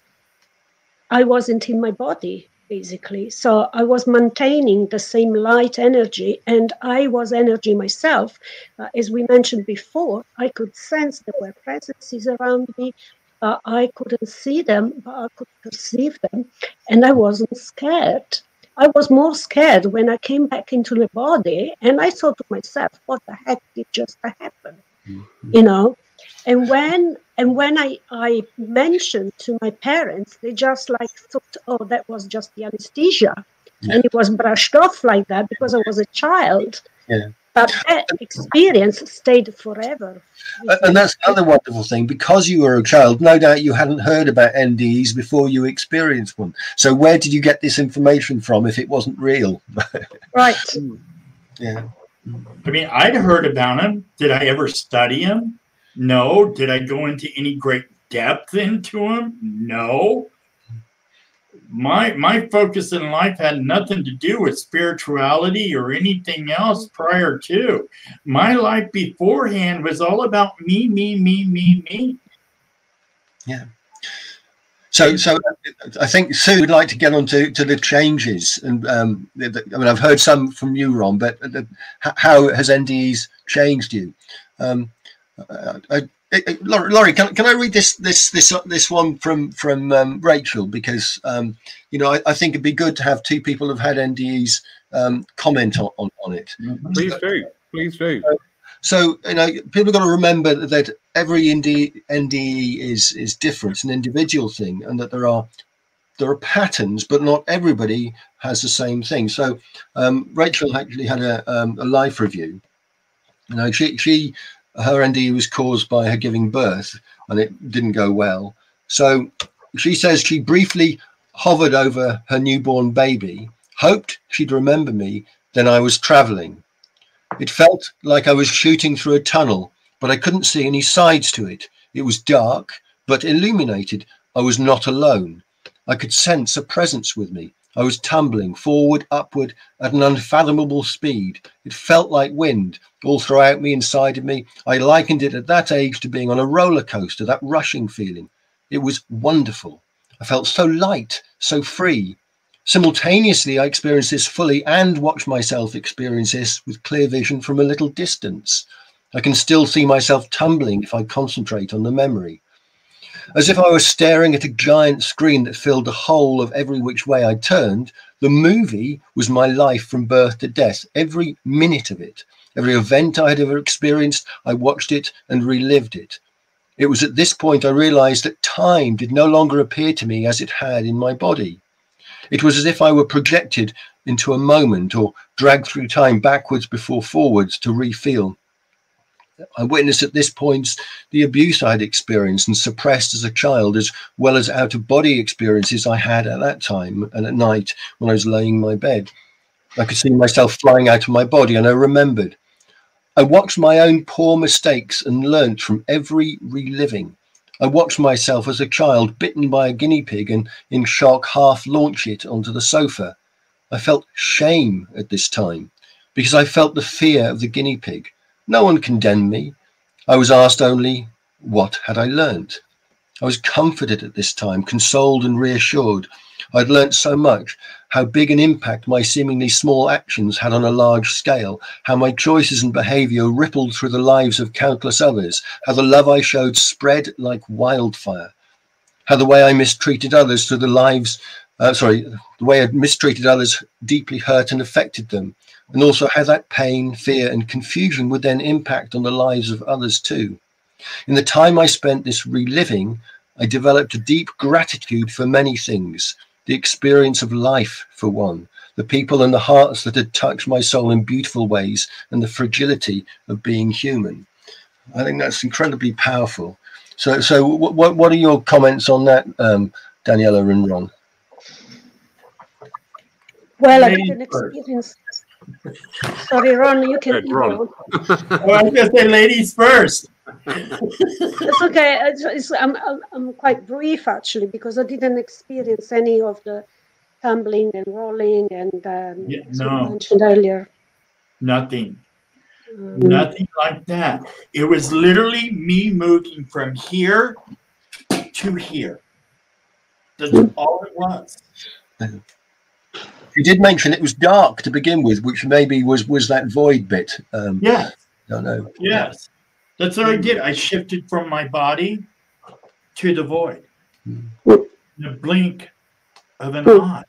I wasn't in my body basically. So I was maintaining the same light energy, and I was energy myself. Uh, as we mentioned before, I could sense there were presences around me. Uh, I couldn't see them, but I could perceive them, and I wasn't scared. I was more scared when I came back into the body, and I thought to myself, "What the heck did just happen?" Mm-hmm. You know. And when and when I, I mentioned to my parents, they just like thought, oh, that was just the anesthesia. Yeah. And it was brushed off like that because I was a child. Yeah. But that experience stayed forever. And that's another wonderful thing. Because you were a child, no doubt you hadn't heard about NDEs before you experienced one. So where did you get this information from if it wasn't real? [LAUGHS] right. yeah. I mean, I'd heard about them. Did I ever study them? No. Did I go into any great depth into them? No. My my focus in life had nothing to do with spirituality or anything else prior to. My life beforehand was all about me, me, me, me, me. Yeah. So, so I think Sue would like to get on to, to the changes, and um, I mean, I've heard some from you, Ron, but how has NDEs changed you? Um, uh, I, I, Laurie, can, can I read this this this this one from from um, Rachel because um, you know I, I, think it'd be good to have two people who've had NDEs um, comment on, on, on it. Mm-hmm. Please do, please do. Uh, so you know people got to remember that every NDE, NDE is is different, it's an individual thing, and that there are there are patterns, but not everybody has the same thing. So um, Rachel actually had a, um, a life review. You know, she she her NDE was caused by her giving birth and it didn't go well. So she says she briefly hovered over her newborn baby, hoped she'd remember me, then I was traveling. It felt like I was shooting through a tunnel, but I couldn't see any sides to it. It was dark, but illuminated. I was not alone. I could sense a presence with me. I was tumbling forward, upward at an unfathomable speed. It felt like wind all throughout me, inside of me. I likened it at that age to being on a roller coaster, that rushing feeling. It was wonderful. I felt so light, so free. Simultaneously, I experienced this fully and watched myself experience this with clear vision from a little distance. I can still see myself tumbling if I concentrate on the memory. As if I was staring at a giant screen that filled the whole of every which way I turned, the movie was my life from birth to death, every minute of it. Every event I had ever experienced, I watched it and relived it. It was at this point I realized that time did no longer appear to me as it had in my body. It was as if I were projected into a moment or dragged through time backwards before forwards to refeel. I witnessed at this point the abuse I had experienced and suppressed as a child, as well as out of body experiences I had at that time and at night when I was laying in my bed. I could see myself flying out of my body, and I remembered. I watched my own poor mistakes and learnt from every reliving. I watched myself as a child bitten by a guinea pig and in shock half launch it onto the sofa. I felt shame at this time because I felt the fear of the guinea pig. No one condemned me. I was asked only, what had I learnt? I was comforted at this time, consoled and reassured. I'd learnt so much, how big an impact my seemingly small actions had on a large scale, how my choices and behavior rippled through the lives of countless others, how the love I showed spread like wildfire, how the way I mistreated others through the lives, uh, sorry, the way I mistreated others deeply hurt and affected them, and also how that pain, fear, and confusion would then impact on the lives of others too. In the time I spent this reliving, I developed a deep gratitude for many things the experience of life, for one, the people and the hearts that had touched my soul in beautiful ways, and the fragility of being human. I think that's incredibly powerful. So, so what what are your comments on that, um, Daniela and Ron? Well, I didn't experience Sorry, Ron, you can. Ron. [LAUGHS] well, I just say ladies first. it's okay. It's, it's, I'm, I'm quite brief actually because I didn't experience any of the tumbling and rolling and um, yeah, no. mentioned earlier. Nothing. Um, Nothing like that. It was literally me moving from here to here. That's hmm. all it was. You did mention it was dark to begin with, which maybe was was that void bit. Um, yeah. I don't know. Yes. That's what I did. I shifted from my body to the void. Mm. In a blink of an mm. eye.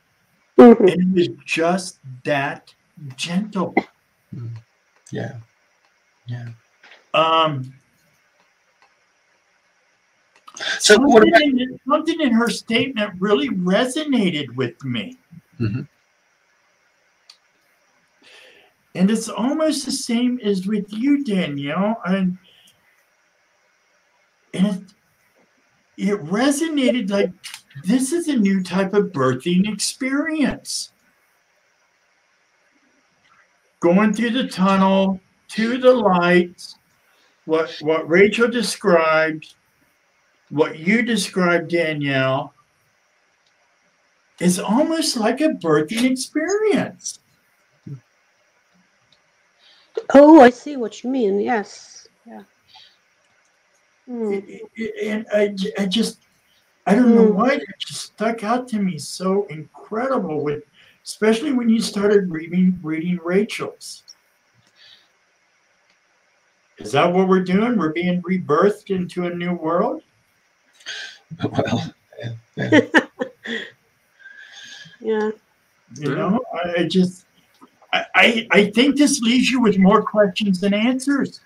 Mm-hmm. And it was just that gentle. Mm. Yeah. Yeah. Um so something, about- in, something in her statement really resonated with me. Mm-hmm. And it's almost the same as with you, Danielle. And, and it, it resonated like this is a new type of birthing experience. Going through the tunnel to the lights, what, what Rachel described, what you described, Danielle, is almost like a birthing experience. Oh, I see what you mean. Yes. Yeah. Mm. And I, I just, I don't mm. know hmm. why it just stuck out to me so incredible with, especially when you started reading reading Rachel's. Is that what we're doing? We're being rebirthed into a new world. [LAUGHS] Well, yeah. [LAUGHS] yeah. You know, I just I, I think this leaves you with more questions than answers.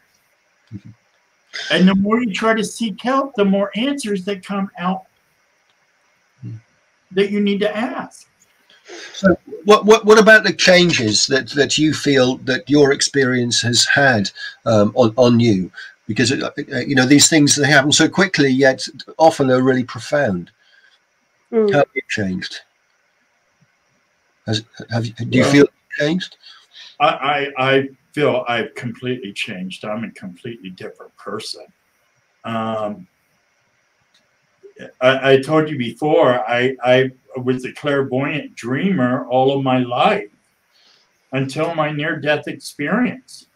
And the more you try to seek help, the more answers that come out that you need to ask. So, what what what about the changes that that you feel that your experience has had um, on on you? Because uh, uh, you know these things they happen so quickly, yet often are really profound. Mm. How have you changed? Has, have you, do you well, feel changed? I, I, I feel I've completely changed. I'm a completely different person. Um, I, I, told you before, I, I was a clairvoyant dreamer all of my life until my near death experience.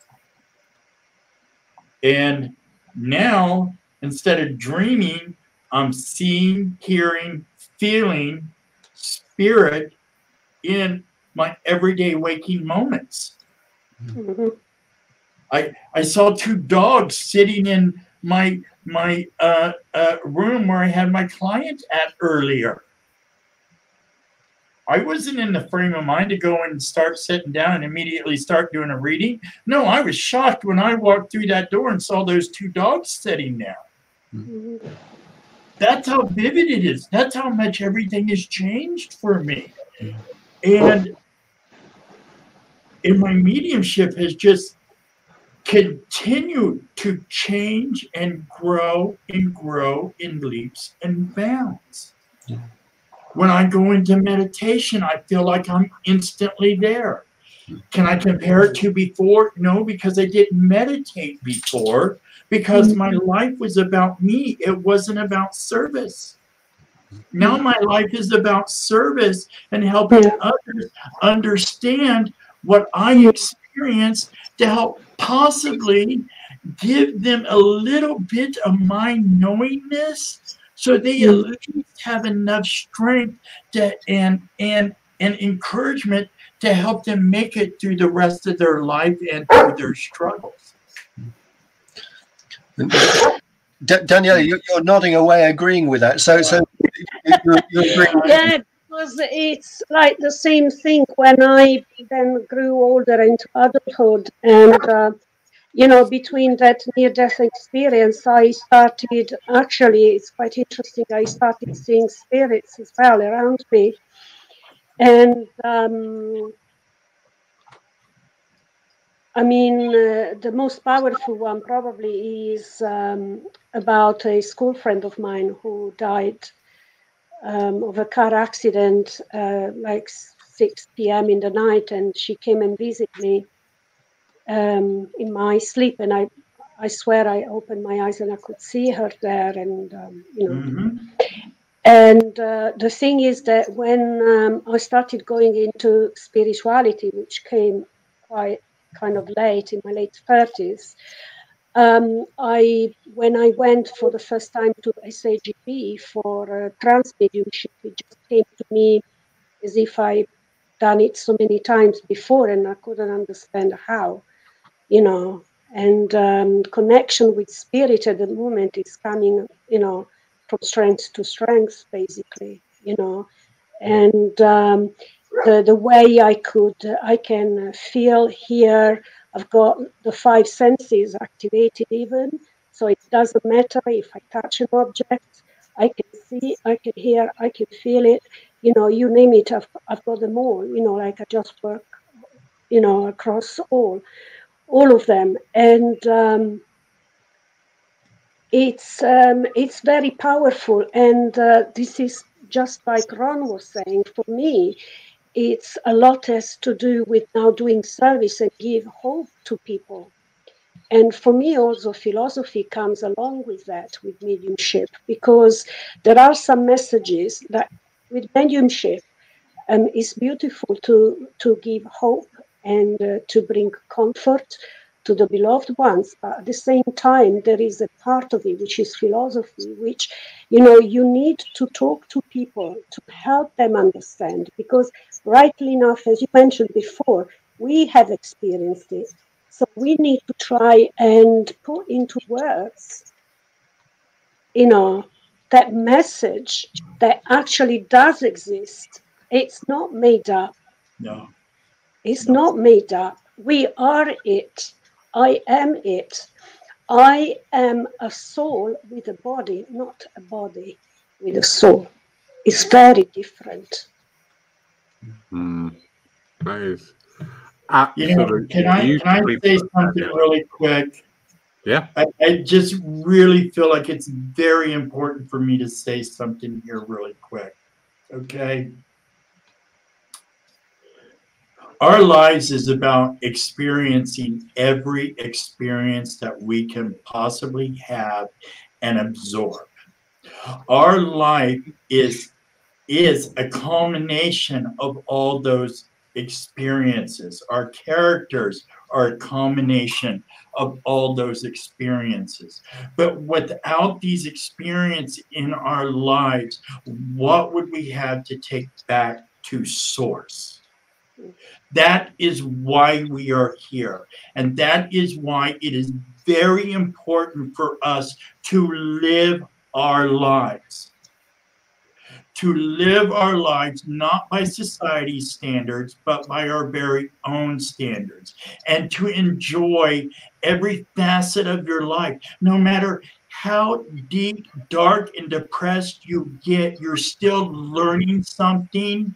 And now, instead of dreaming, I'm seeing, hearing, feeling spirit in my everyday waking moments. Mm-hmm. I I saw two dogs sitting in my my uh, uh, room where I had my client at earlier. I wasn't in the frame of mind to go and start sitting down and immediately start doing a reading. No, I was shocked when I walked through that door and saw those two dogs sitting there. Mm-hmm. That's how vivid it is. That's how much everything has changed for me. And in my mediumship has just continued to change and grow and grow in leaps and bounds. Yeah. When I go into meditation, I feel like I'm instantly there. Can I compare it to before? No, because I didn't meditate before, because my mm-hmm. life was about me. It wasn't about service. Now my life is about service and helping others understand what I experienced to help possibly give them a little bit of my knowingness so they at least have enough strength to, and and and encouragement to help them make it through the rest of their life and through their struggles. D- Danielle, you're, you're, nodding away, agreeing with that. So, so [LAUGHS] you're, you're yeah, it's like the same thing when I then grew older into adulthood and. Uh, you know, between that near death experience, I started actually, it's quite interesting. I started seeing spirits as well around me. And um, I mean, uh, the most powerful one probably is um, about a school friend of mine who died um, of a car accident uh, like 6 p.m. in the night, and she came and visited me um, in my sleep, and I, I swear I opened my eyes and I could see her there, and um, you know. Mm-hmm. And uh, the thing is that when um, I started going into spirituality, which came quite kind of late in my late thirties, um, I when I went for the first time to SAGB for uh, trance mediumship, it just came to me as if I'd done it so many times before and I couldn't understand how you know, and um, connection with spirit at the moment is coming, you know, from strength to strength, basically, you know, and um, the the way I could, I can feel, hear. I've got the five senses activated even, so it doesn't matter if I touch an object. I can see, I can hear, I can feel it. You know, you name it, I've, I've got them all. You know, like I just work, you know, across all all of them, and um, it's um, it's very powerful. And uh, this is just like Ron was saying. For me, it's a lot has to do with now doing service and give hope to people. And for me, also, philosophy comes along with that, with mediumship, because there are some messages that with mediumship um, it's beautiful to, to give hope and uh, to bring comfort to the beloved ones but at the same time there is a part of it which is philosophy which you know you need to talk to people to help them understand because rightly enough as you mentioned before we have experienced it so we need to try and put into words you know that message that actually does exist it's not made up no it's not made up. We are it. I am it. I am a soul with a body, not a body with a soul. It's very different. Mm. Nice. You know, can I can I say something really quick? Yeah. I, I, just really feel like it's very important for me to say something here really quick. Okay. Our lives is about experiencing every experience that we can possibly have and absorb. Our life is is a culmination of all those experiences. Our characters are a combination of all those experiences. But without these experiences in our lives, what would we have to take back to source. That is why we are here. And that is why it is very important for us to live our lives. To live our lives not by society's standards, but by our very own standards. And to enjoy every facet of your life, no matter how deep, dark, and depressed you get, you're still learning something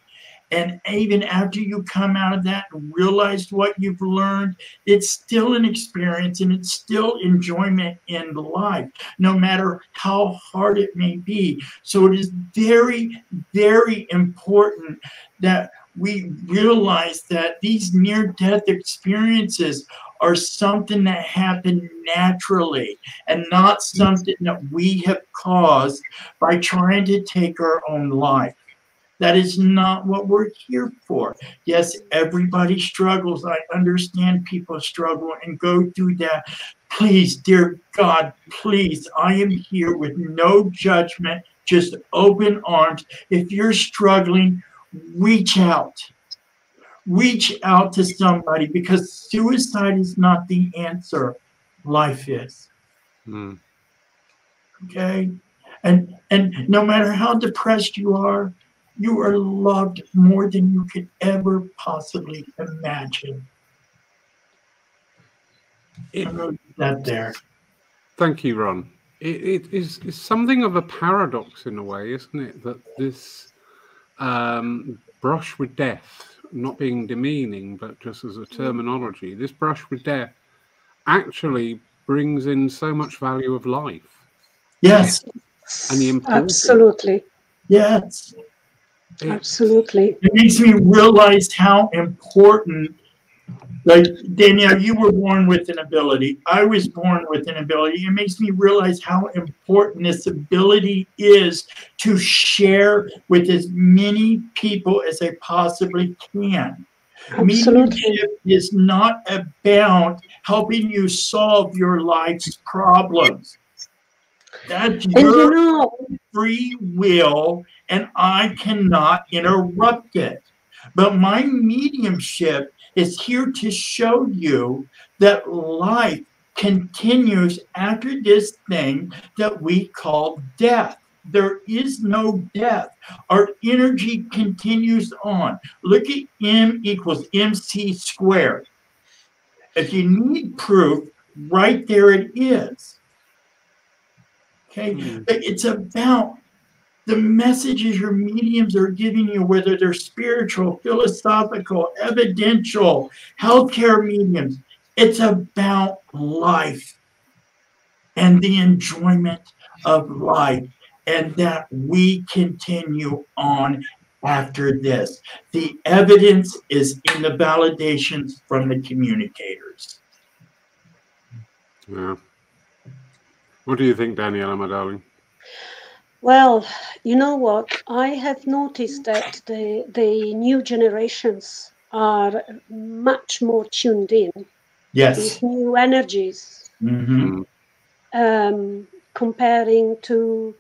and even after you come out of that and realized what you've learned, it's still an experience and it's still enjoyment in life, no matter how hard it may be. So it is very, very important that we realize that these near death experiences are something that happen naturally and not something that we have caused by trying to take our own life. That is not what we're here for. Yes, everybody struggles. I understand people struggle and go through that. Please, dear God, please, I am here with no judgment, just open arms. If you're struggling, reach out. Reach out to somebody because suicide is not the answer. Life is. Mm. Okay? And and no matter how depressed you are, you are loved more than you could ever possibly imagine. It, that there. Thank you, Ron. It, it is it's something of a paradox in a way, isn't it? That this um, brush with death, not being demeaning, but just as a terminology, this brush with death actually brings in so much value of life. Yes. And the importance. Absolutely. Yes. Absolutely. It makes me realize how important, like Danielle, you were born with an ability. I was born with an ability. It makes me realize how important this ability is to share with as many people as I possibly can. Absolutely. Is not about helping you solve your life's problems. That's and your you know, free will and I cannot interrupt it. But my mediumship is here to show you that life continues after this thing that we call death. There is no death. Our energy continues on. Look at M equals MC squared. If you need proof, right there it is. Okay, mm-hmm. but it's about the messages your mediums are giving you, whether they're spiritual, philosophical, evidential, healthcare mediums, it's about life and the enjoyment of life, and that we continue on after this. The evidence is in the validations from the communicators. Yeah. What do you think, Daniela, my darling? Well, you know what? I have noticed that the the new generations are much more tuned in. Yes. These new energies. Mm-hmm. Um, comparing to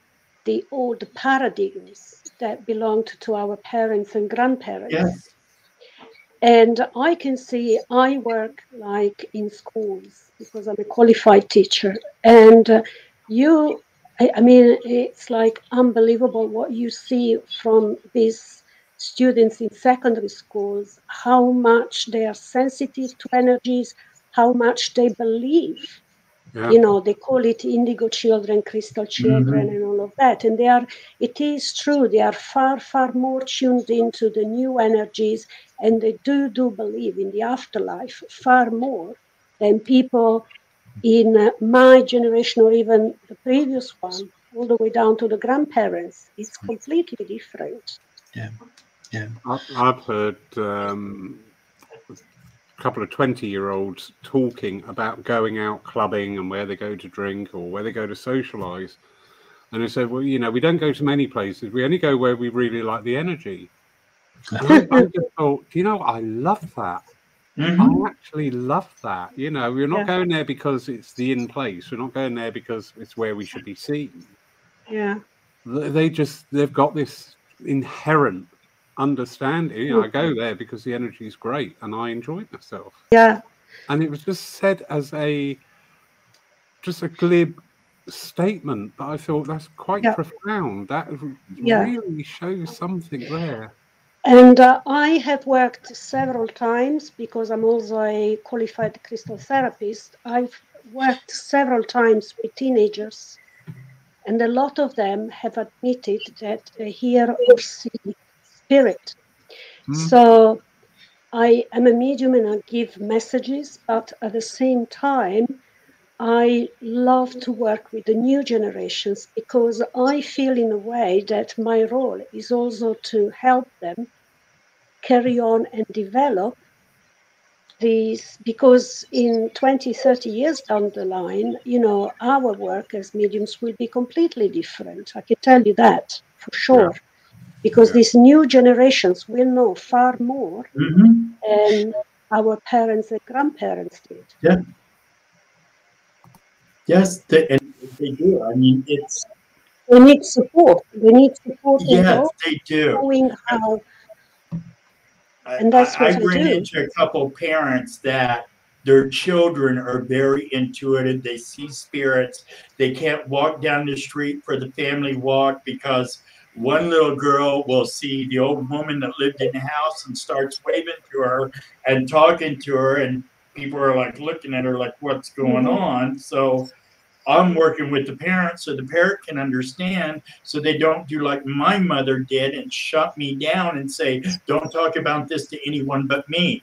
the old paradigms that belonged to our parents and grandparents. Yes. And I can see I work like in schools because I'm a qualified teacher, and uh, you I, I mean, it's like unbelievable what you see from these students in secondary schools, how much they are sensitive to energies, how much they believe. Yeah. You know, they call it indigo children, crystal children, mm-hmm. and all of that. And they are, it is true, they are far, far more tuned into the new energies, and they do, do believe in the afterlife far more than people in uh, my generation or even the previous one, all the way down to the grandparents, it's mm. completely different. Yeah, yeah. I've heard um, a couple of 20 year olds talking about going out clubbing and where they go to drink or where they go to socialize. And they said, well, you know, we don't go to many places. We only go where we really like the energy. I, I just thought, you know, I love that. Mm-hmm. I actually love that. You know, we're not yeah. going there because it's the in place. We're not going there because it's where we should be seen. Yeah. They just they've got this inherent understanding. You know, I go there because the energy is great and I enjoyed myself. Yeah. And it was just said as a just a glib statement, but I thought that's quite yeah. profound. That yeah. really shows something there. And uh, I have worked several times because I'm also a qualified crystal therapist. I've worked several times with teenagers, and a lot of them have admitted that they hear or see spirit. Mm. So I am a medium and I give messages, but at the same time, I love to work with the new generations because I feel, in a way, that my role is also to help them carry on and develop these. Because in 20, 30 years down the line, you know, our work as mediums will be completely different. I can tell you that for sure. Yeah. Because yeah. these new generations will know far more mm-hmm. than our parents and grandparents did. Yeah. Yes, they, they do. I mean, it's. They need support. They need support. Yes, they do. Knowing how. And that's what I, I ran into a couple parents that their children are very intuitive. They see spirits. They can't walk down the street for the family walk because one little girl will see the old woman that lived in the house and starts waving to her and talking to her and people are like looking at her like what's going mm-hmm. on so I'm working with the parent so the parent can understand so they don't do like my mother did and shut me down and say, don't talk about this to anyone but me,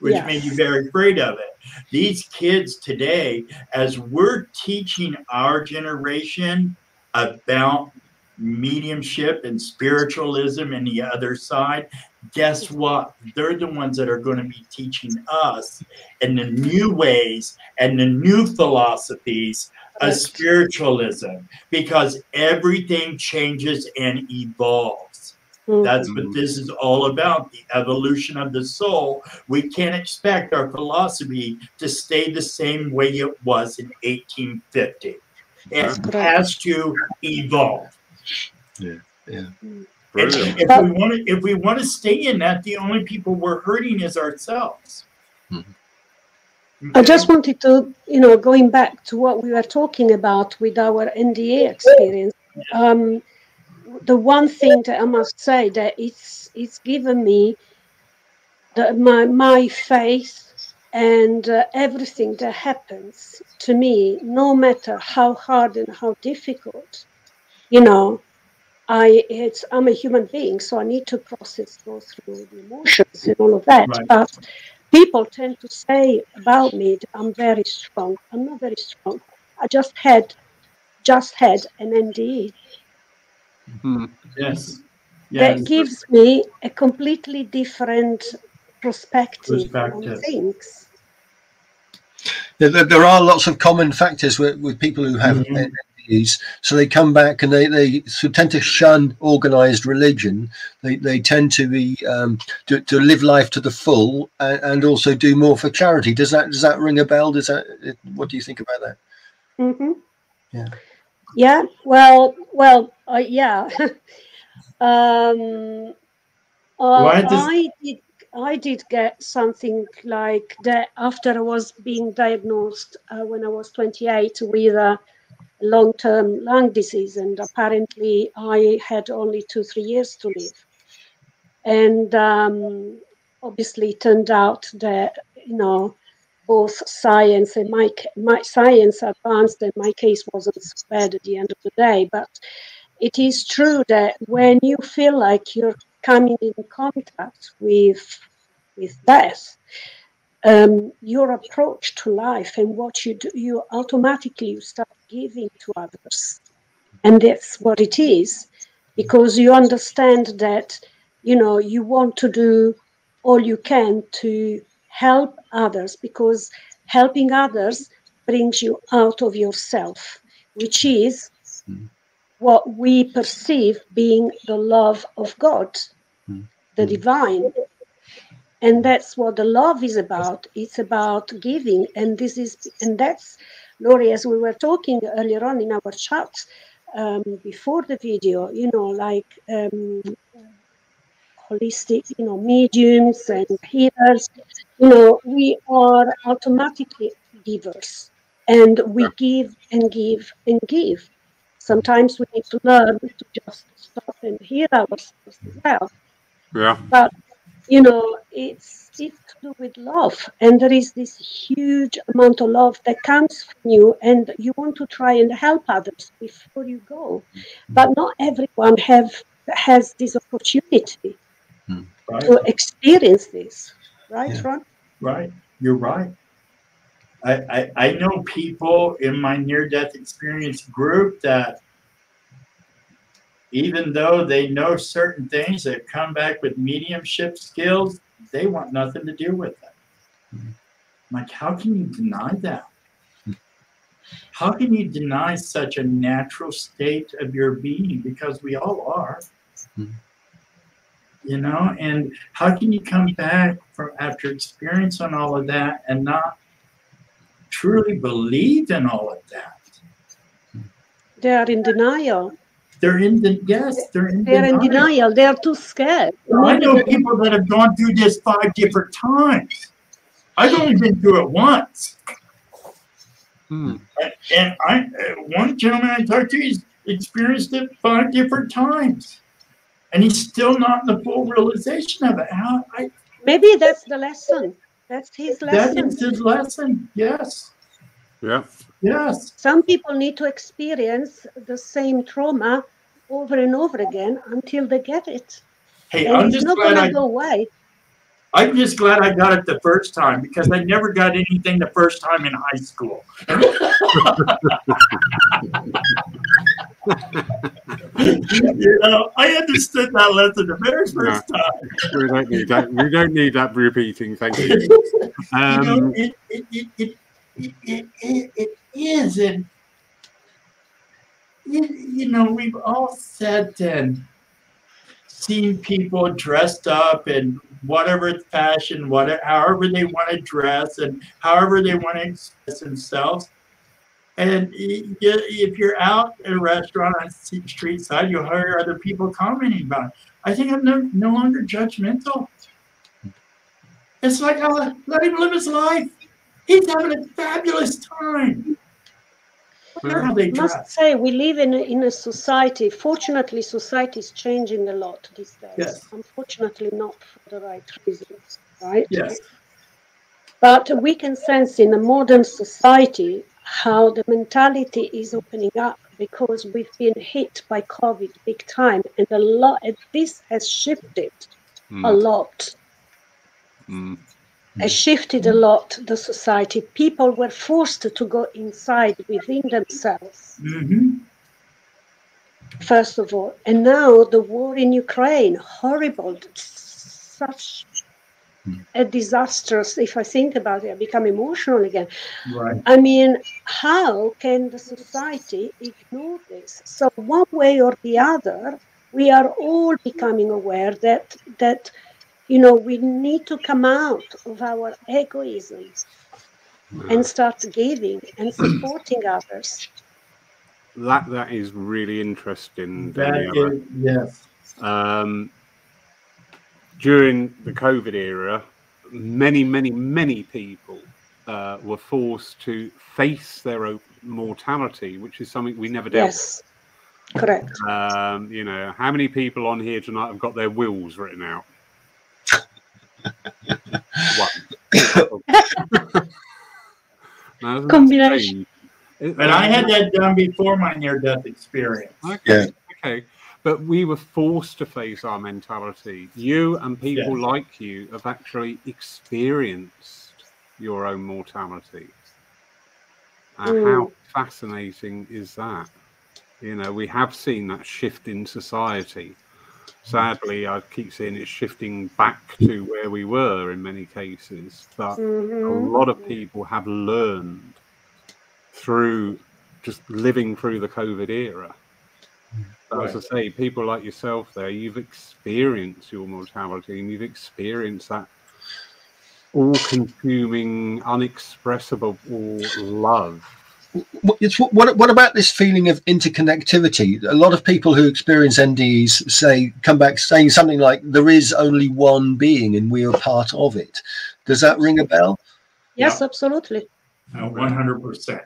which made you very afraid of it. These kids today, as we're teaching our generation about mediumship and spiritualism and the other side, guess what? They're the ones that are going to be teaching us and the new ways and the new philosophies a spiritualism because everything changes and evolves. Mm-hmm. That's what this is all about the evolution of the soul. We can't expect our philosophy to stay the same way it was in 1850. It has to evolve. Yeah, yeah. If, if we want to, if we want to stay in that, the only people we're hurting is ourselves. Mm-hmm. I just wanted to, you know, going back to what we were talking about with our NDE experience. Um, the one thing that I must say that it's it's given me the, my my faith and uh, everything that happens to me, no matter how hard and how difficult, you know, I it's I'm a human being, so I need to process, go through the emotions and all of that. Right. But people tend to say about me that I'm very strong. I'm not very strong. I just had just had an NDE. Mm-hmm. Yes. yes. That gives me a completely different perspective, perspective. on things. There, there, are lots of common factors with, with people who have mm-hmm. So they come back and they, they so tend to shun organized religion. They, they tend to be um, to, to live life to the full and, and also do more for charity. Does that does that ring a bell? Does that what do you think about that? Mm-hmm. Yeah. Yeah. Well. Well. Uh, yeah. [LAUGHS] um, uh, does... I did. I did get something like that after I was being diagnosed uh, when I was 28 with a long-term lung disease, and apparently I had only two, three years to live. And um, obviously, it turned out that you know both science and my my science advanced, and my case wasn't so bad at the end of the day. But it is true that when you feel like you're coming in contact with with death, um, your approach to life and what you do, you automatically you start giving to others. And that's what it is, because you understand that, you know, you want to do all you can to help others, because helping others brings you out of yourself, which is mm. what we perceive being the love of God, mm. the divine and that's what the love is about it's about giving and this is and that's Laurie, as we were talking earlier on in our chat um, before the video, you know, like um, holistic, you know, mediums and healers, you know, we are automatically givers and we give and give and give. Sometimes we need to learn to just stop and heal ourselves as well. Yeah. But you know, it's it's to do with love, and there is this huge amount of love that comes from you, and you want to try and help others before you go. But not everyone have has this opportunity hmm. right. to experience this, right, yeah. Ron? Right, you're right. I, I, I know people in my near death experience group that even though they know certain things that come back with mediumship skills, they want nothing to do with it. Mm-hmm. Like, how can you deny that? How can you deny such a natural state of your being? Because we all are. You know, and how can you come back from after experiencing all of that and not truly believe in all of that? They are in denial. They're in the yes, they're in they're denial. in denial. They are too scared. I know people that have gone through this five different times. I've only been through it once. Hmm. And I, one gentleman I talked to, he's experienced it five different times, and he's still not in the full realization of it. How I, maybe that's the lesson. That's his lesson. That is his lesson. Yes. Yeah. Yes. Some people need to experience the same trauma over and over again until they get it. Hey, and I'm it's just not glad gonna I, go away. I'm just glad I got it the first time because I never got anything the first time in high school. [LAUGHS] you know, I understood that lesson the very first no, time. we don't need that. We don't need that repeating. Thank you. Um, [LAUGHS] you know, it, it, it, it, it, it, is, and you, you know, we've all said and seen people dressed up in whatever fashion, whatever, however they want to dress and however they want to express themselves. And if you're out at a restaurant on the street side, you'll hear other people commenting about it. I think I'm no, no longer judgmental. It's like, oh, let him live his life. He's having a fabulous time. I must say, we live in a, in a society. Fortunately, society is changing a lot these days. Yes. Unfortunately, not for the right reasons, right? Yes. But we can sense in a modern society how the mentality is opening up because we've been hit by COVID big time, and a lot. And this has shifted mm. a lot. Mm has mm. shifted a mm. lot the society. People were forced to go inside within themselves. Mm-hmm. First of all, and now the war in Ukraine, horrible, such mm. a disastrous. If I think about it, I become emotional again. Right. I mean, how can the society ignore this? So one way or the other, we are all becoming aware that that you know, we need to come out of our egoism and start giving and [CLEARS THROAT] supporting others. That that is really interesting. That is, yes. Um, during the COVID era, many, many, many people uh, were forced to face their own mortality, which is something we never dealt yes. with. Correct. Um, you know, how many people on here tonight have got their wills written out? [LAUGHS] Combination. And I had that done before my near death experience. Okay. Yeah. Okay. But we were forced to face our mentality. You and people yes. like you have actually experienced your own mortality. And mm. how fascinating is that? You know, we have seen that shift in society sadly, I keep seeing it shifting back to where we were in many cases. But mm-hmm. a lot of people have learned through just living through the COVID era. Right. As I say, people like yourself there, you've experienced your mortality and you've experienced that all consuming, unexpressible love what, what about this feeling of interconnectivity? A lot of people who experience NDEs say come back saying something like there is only one being and we are part of it. Does that ring a bell? Yes, yeah. absolutely. Uh, one hundred percent.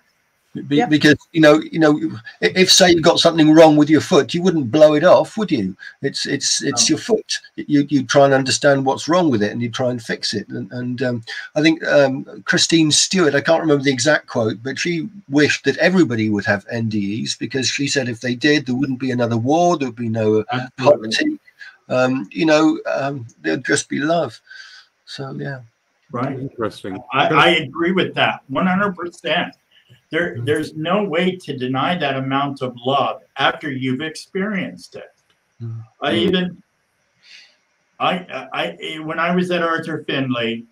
Be, Because you know, you know, if say you got something wrong with your foot, you wouldn't blow it off, would you? It's it's it's no. your foot. You you try and understand what's wrong with it, and you try and fix it. And, and um, I think um, Christine Stewart, I can't remember the exact quote, but she wished that everybody would have NDEs because she said if they did, there wouldn't be another war, there would be no poverty. Um, you know, um, there'd just be love. So yeah. Right. Interesting. I, I agree with that 100%. There, there's no way to deny that amount of love after you've experienced it. Mm-hmm. I even, I, I, when I was at Arthur Findlay,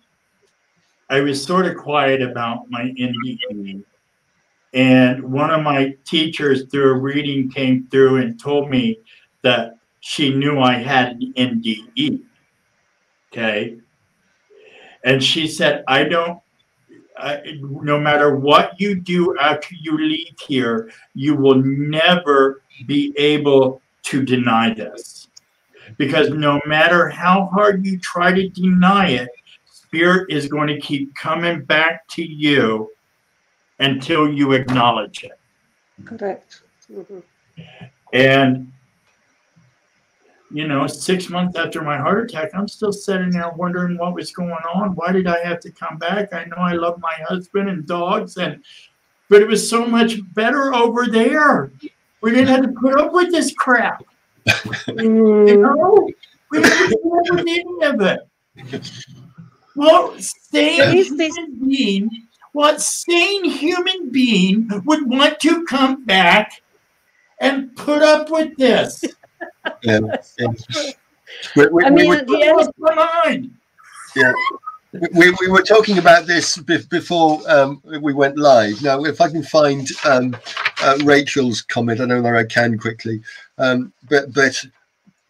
I was sort of quiet about my NDE. And one of my teachers through a reading came through and told me that she knew I had an NDE. Okay. And she said, I don't, uh, no matter what you do after you leave here, you will never be able to deny this. Because no matter how hard you try to deny it, spirit is going to keep coming back to you until you acknowledge it. Correct. Mm-hmm. And you know, six months after my heart attack, I'm still sitting there wondering what was going on. Why did I have to come back? I know I love my husband and dogs, and but it was so much better over there. We didn't have to put up with this crap. [LAUGHS] you know, we didn't put up with any of it. Well, sane human being, what sane human being would want to come back and put up with this? [LAUGHS] We, we, I mean, we were, yeah. We, we were talking about this before um, we went live. Now, if I can find um, uh, Rachel's comment, I know that I can quickly, um, but but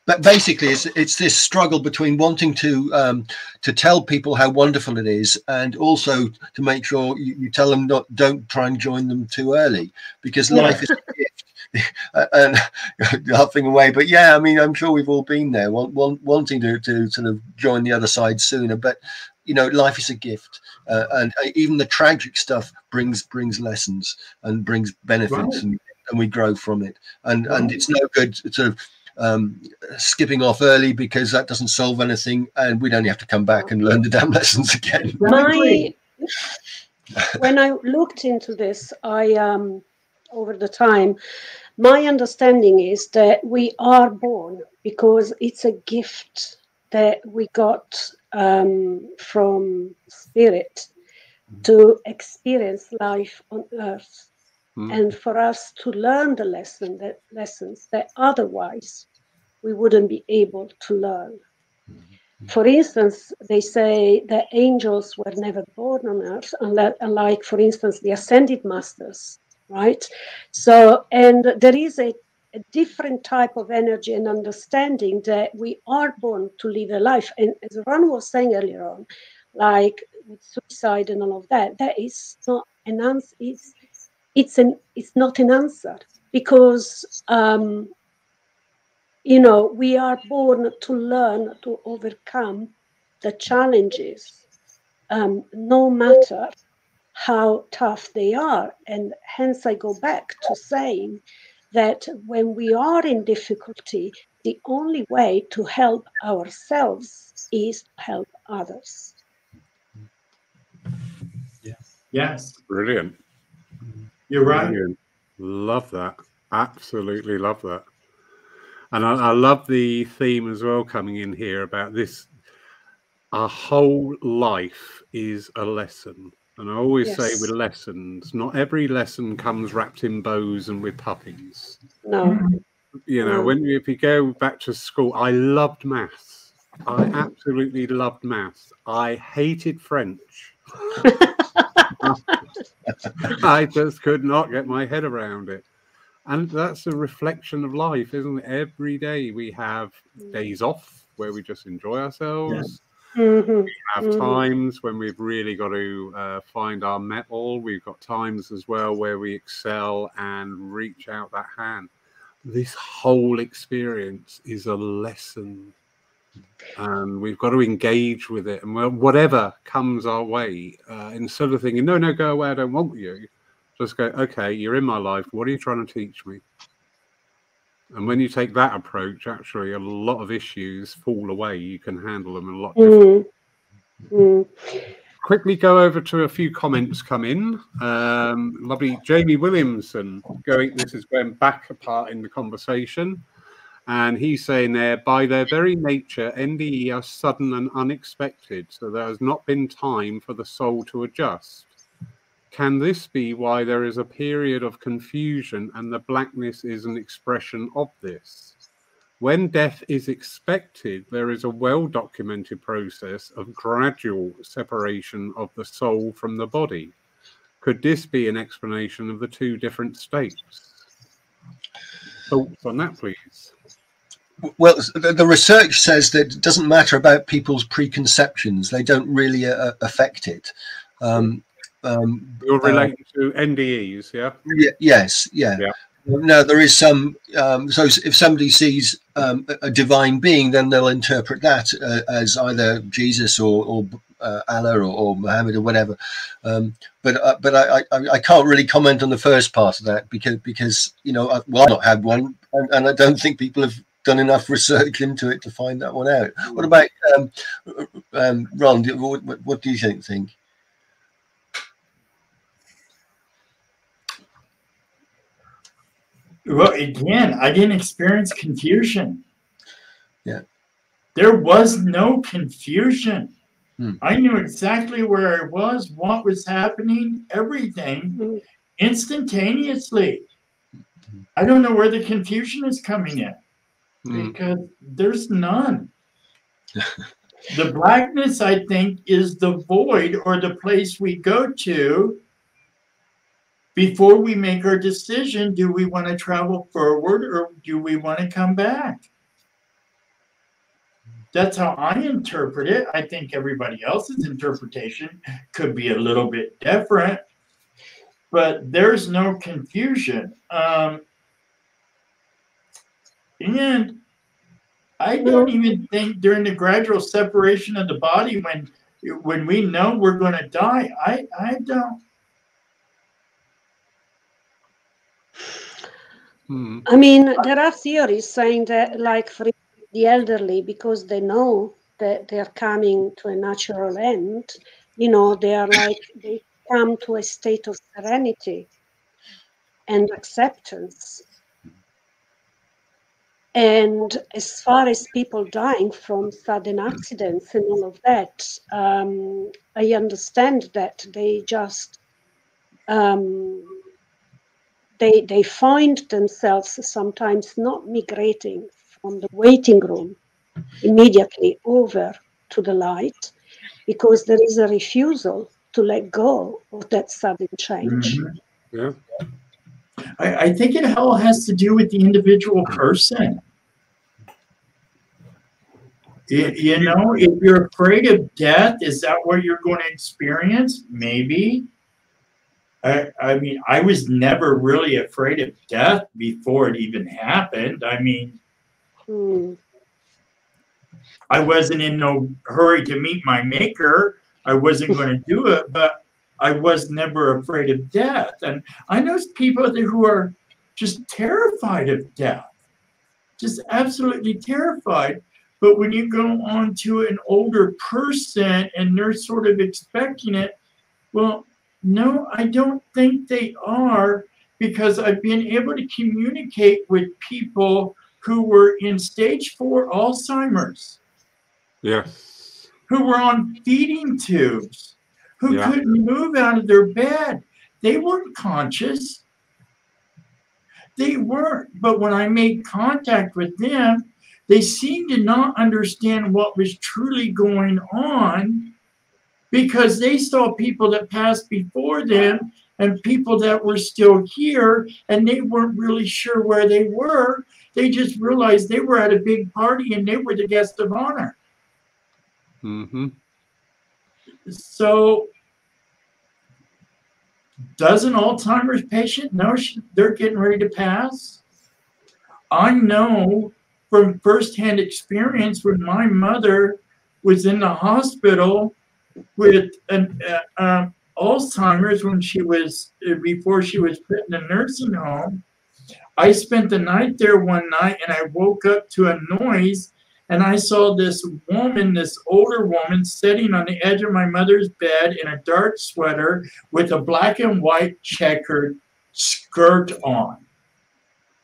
but basically, it's it's this struggle between wanting to um, to tell people how wonderful it is, and also to make sure you, you tell them not don't try and join them too early because yeah. life is [LAUGHS] and laughing away. But yeah, I mean, I'm sure we've all been there, want, want, wanting to, to sort of join the other side sooner. But you know, life is a gift, uh, and uh, even the tragic stuff brings brings lessons and brings benefits, right. and, and we grow from it. And right. and it's no good sort of um, skipping off early because that doesn't solve anything, and we'd only have to come back and learn the damn [LAUGHS] lessons again. My, when I looked into this, I um, over the time, my understanding is that we are born because it's a gift that we got um, from spirit to experience life on earth mm. and for us to learn the lesson that lessons that otherwise we wouldn't be able to learn mm. for instance they say that angels were never born on earth unlike for instance the ascended masters right? So, and there is a, a different type of energy and understanding that we are born to live a life. And as Ron was saying earlier on, like with suicide and all of that, that is not an answer. It's, it's, an, it's not an answer because, um, you know, we are born to learn to overcome the challenges, um, no matter how tough they are. And hence, I go back to saying that when we are in difficulty, the only way to help ourselves is to help others. Yeah. Yes. Brilliant. You're right. Brilliant. Love that. Absolutely love that. And I, I, love the theme as well coming in here about this. Our whole life is a lesson. And I always yes. say with lessons, not every lesson comes wrapped in bows and with puppies. No. You know, no. when you, if you go back to school, I loved maths. I absolutely loved maths. I hated French. [LAUGHS] I just could not get my head around it. And that's a reflection of life, isn't it? Every day we have mm. days off where we just enjoy ourselves. Mm-hmm. We have mm-hmm. times when we've really got to uh, find our mettle. We've got times as well where we excel and reach out that hand. This whole experience is a lesson, and we've got to engage with it. And whatever comes our way, uh, instead of thinking, "No, no, go away, I don't want you," just go, "Okay, you're in my life. What are you trying to teach me?" And when you take that approach, actually, a lot of issues fall away. You can handle them a lot mm. Mm. Quickly go over to a few comments come in. Um, lovely Jamie Williamson going. This is going back apart in the conversation, and he's saying there, by their very nature, NDE are sudden and unexpected, so there has not been time for the soul to adjust. Can this be why there is a period of confusion and the blackness is an expression of this? When death is expected, there is a well documented process of gradual separation of the soul from the body. Could this be an explanation of the two different states? Thoughts on that, please? Well, the research says that it doesn't matter about people's preconceptions; they don't really uh, affect it. Um, um, You're uh, relating uh, to NDEs, yeah? yeah? Yes, yeah. yeah. No, there is some. Um, so if somebody sees um, a divine being, then they'll interpret that uh, as either Jesus or, or uh, Allah or, or, Muhammad or whatever. Um, but uh, but I, I, I can't really comment on the first part of that because because you know I, well I've not had one and, and I don't think people have done enough [LAUGHS] research into it to find that one out. What about um, um, Ron? What, what, do you think? Think? Well, again, I didn't experience confusion. Yeah. There was no confusion. Hmm. I knew exactly where I was, what was happening, everything instantaneously. I don't know where the confusion is coming in hmm. because there's none. [LAUGHS] the blackness, I think, is the void or the place we go to before we make our decision do we want to travel forward or do we want to come back? That's how I interpret it. I think everybody else's interpretation could be a little bit different, but there's no confusion. Um, and I don't even think during the gradual separation of the body, when when we know we're going to die, I I don't Hmm. I mean, there are theories saying that, like for the elderly, because they know that they're coming to a natural end, you know, they are like, they come to a state of serenity and acceptance. And as far as people dying from sudden accidents and all of that, um, I understand that they just um, they, they find themselves sometimes not migrating from the waiting room immediately over to the light because there is a refusal to let go of that sudden change. Mm-hmm. Yeah. I, I think it all has to do with the individual person. You know, if you're afraid of death, is that what you're going to experience? Maybe. I, I mean, I was never really afraid of death before it even happened. I mean, hmm. I wasn't in no hurry to meet my maker. I wasn't going to do it, but I was never afraid of death. And I know people who are just terrified of death, just absolutely terrified. But when you go on to an older person and they're sort of expecting it, well, no, I don't think they are because I've been able to communicate with people who were in stage four Alzheimer's. Yes. Who were on feeding tubes, who yeah. couldn't move out of their bed. They weren't conscious. They weren't. But when I made contact with them, they seemed to not understand what was truly going on because they saw people that passed before them and people that were still here and they weren't really sure where they were. They just realized they were at a big party and they were the guest of honor. Mm-hmm. So, does an Alzheimer's patient know they're getting ready to pass? I know from firsthand experience when my mother was in the hospital with an uh, um, Alzheimer's when she was uh, before she was put in a nursing home. I spent the night there one night and I woke up to a noise and I saw this woman, this older woman, sitting on the edge of my mother's bed in a dark sweater with a black and white checkered skirt on.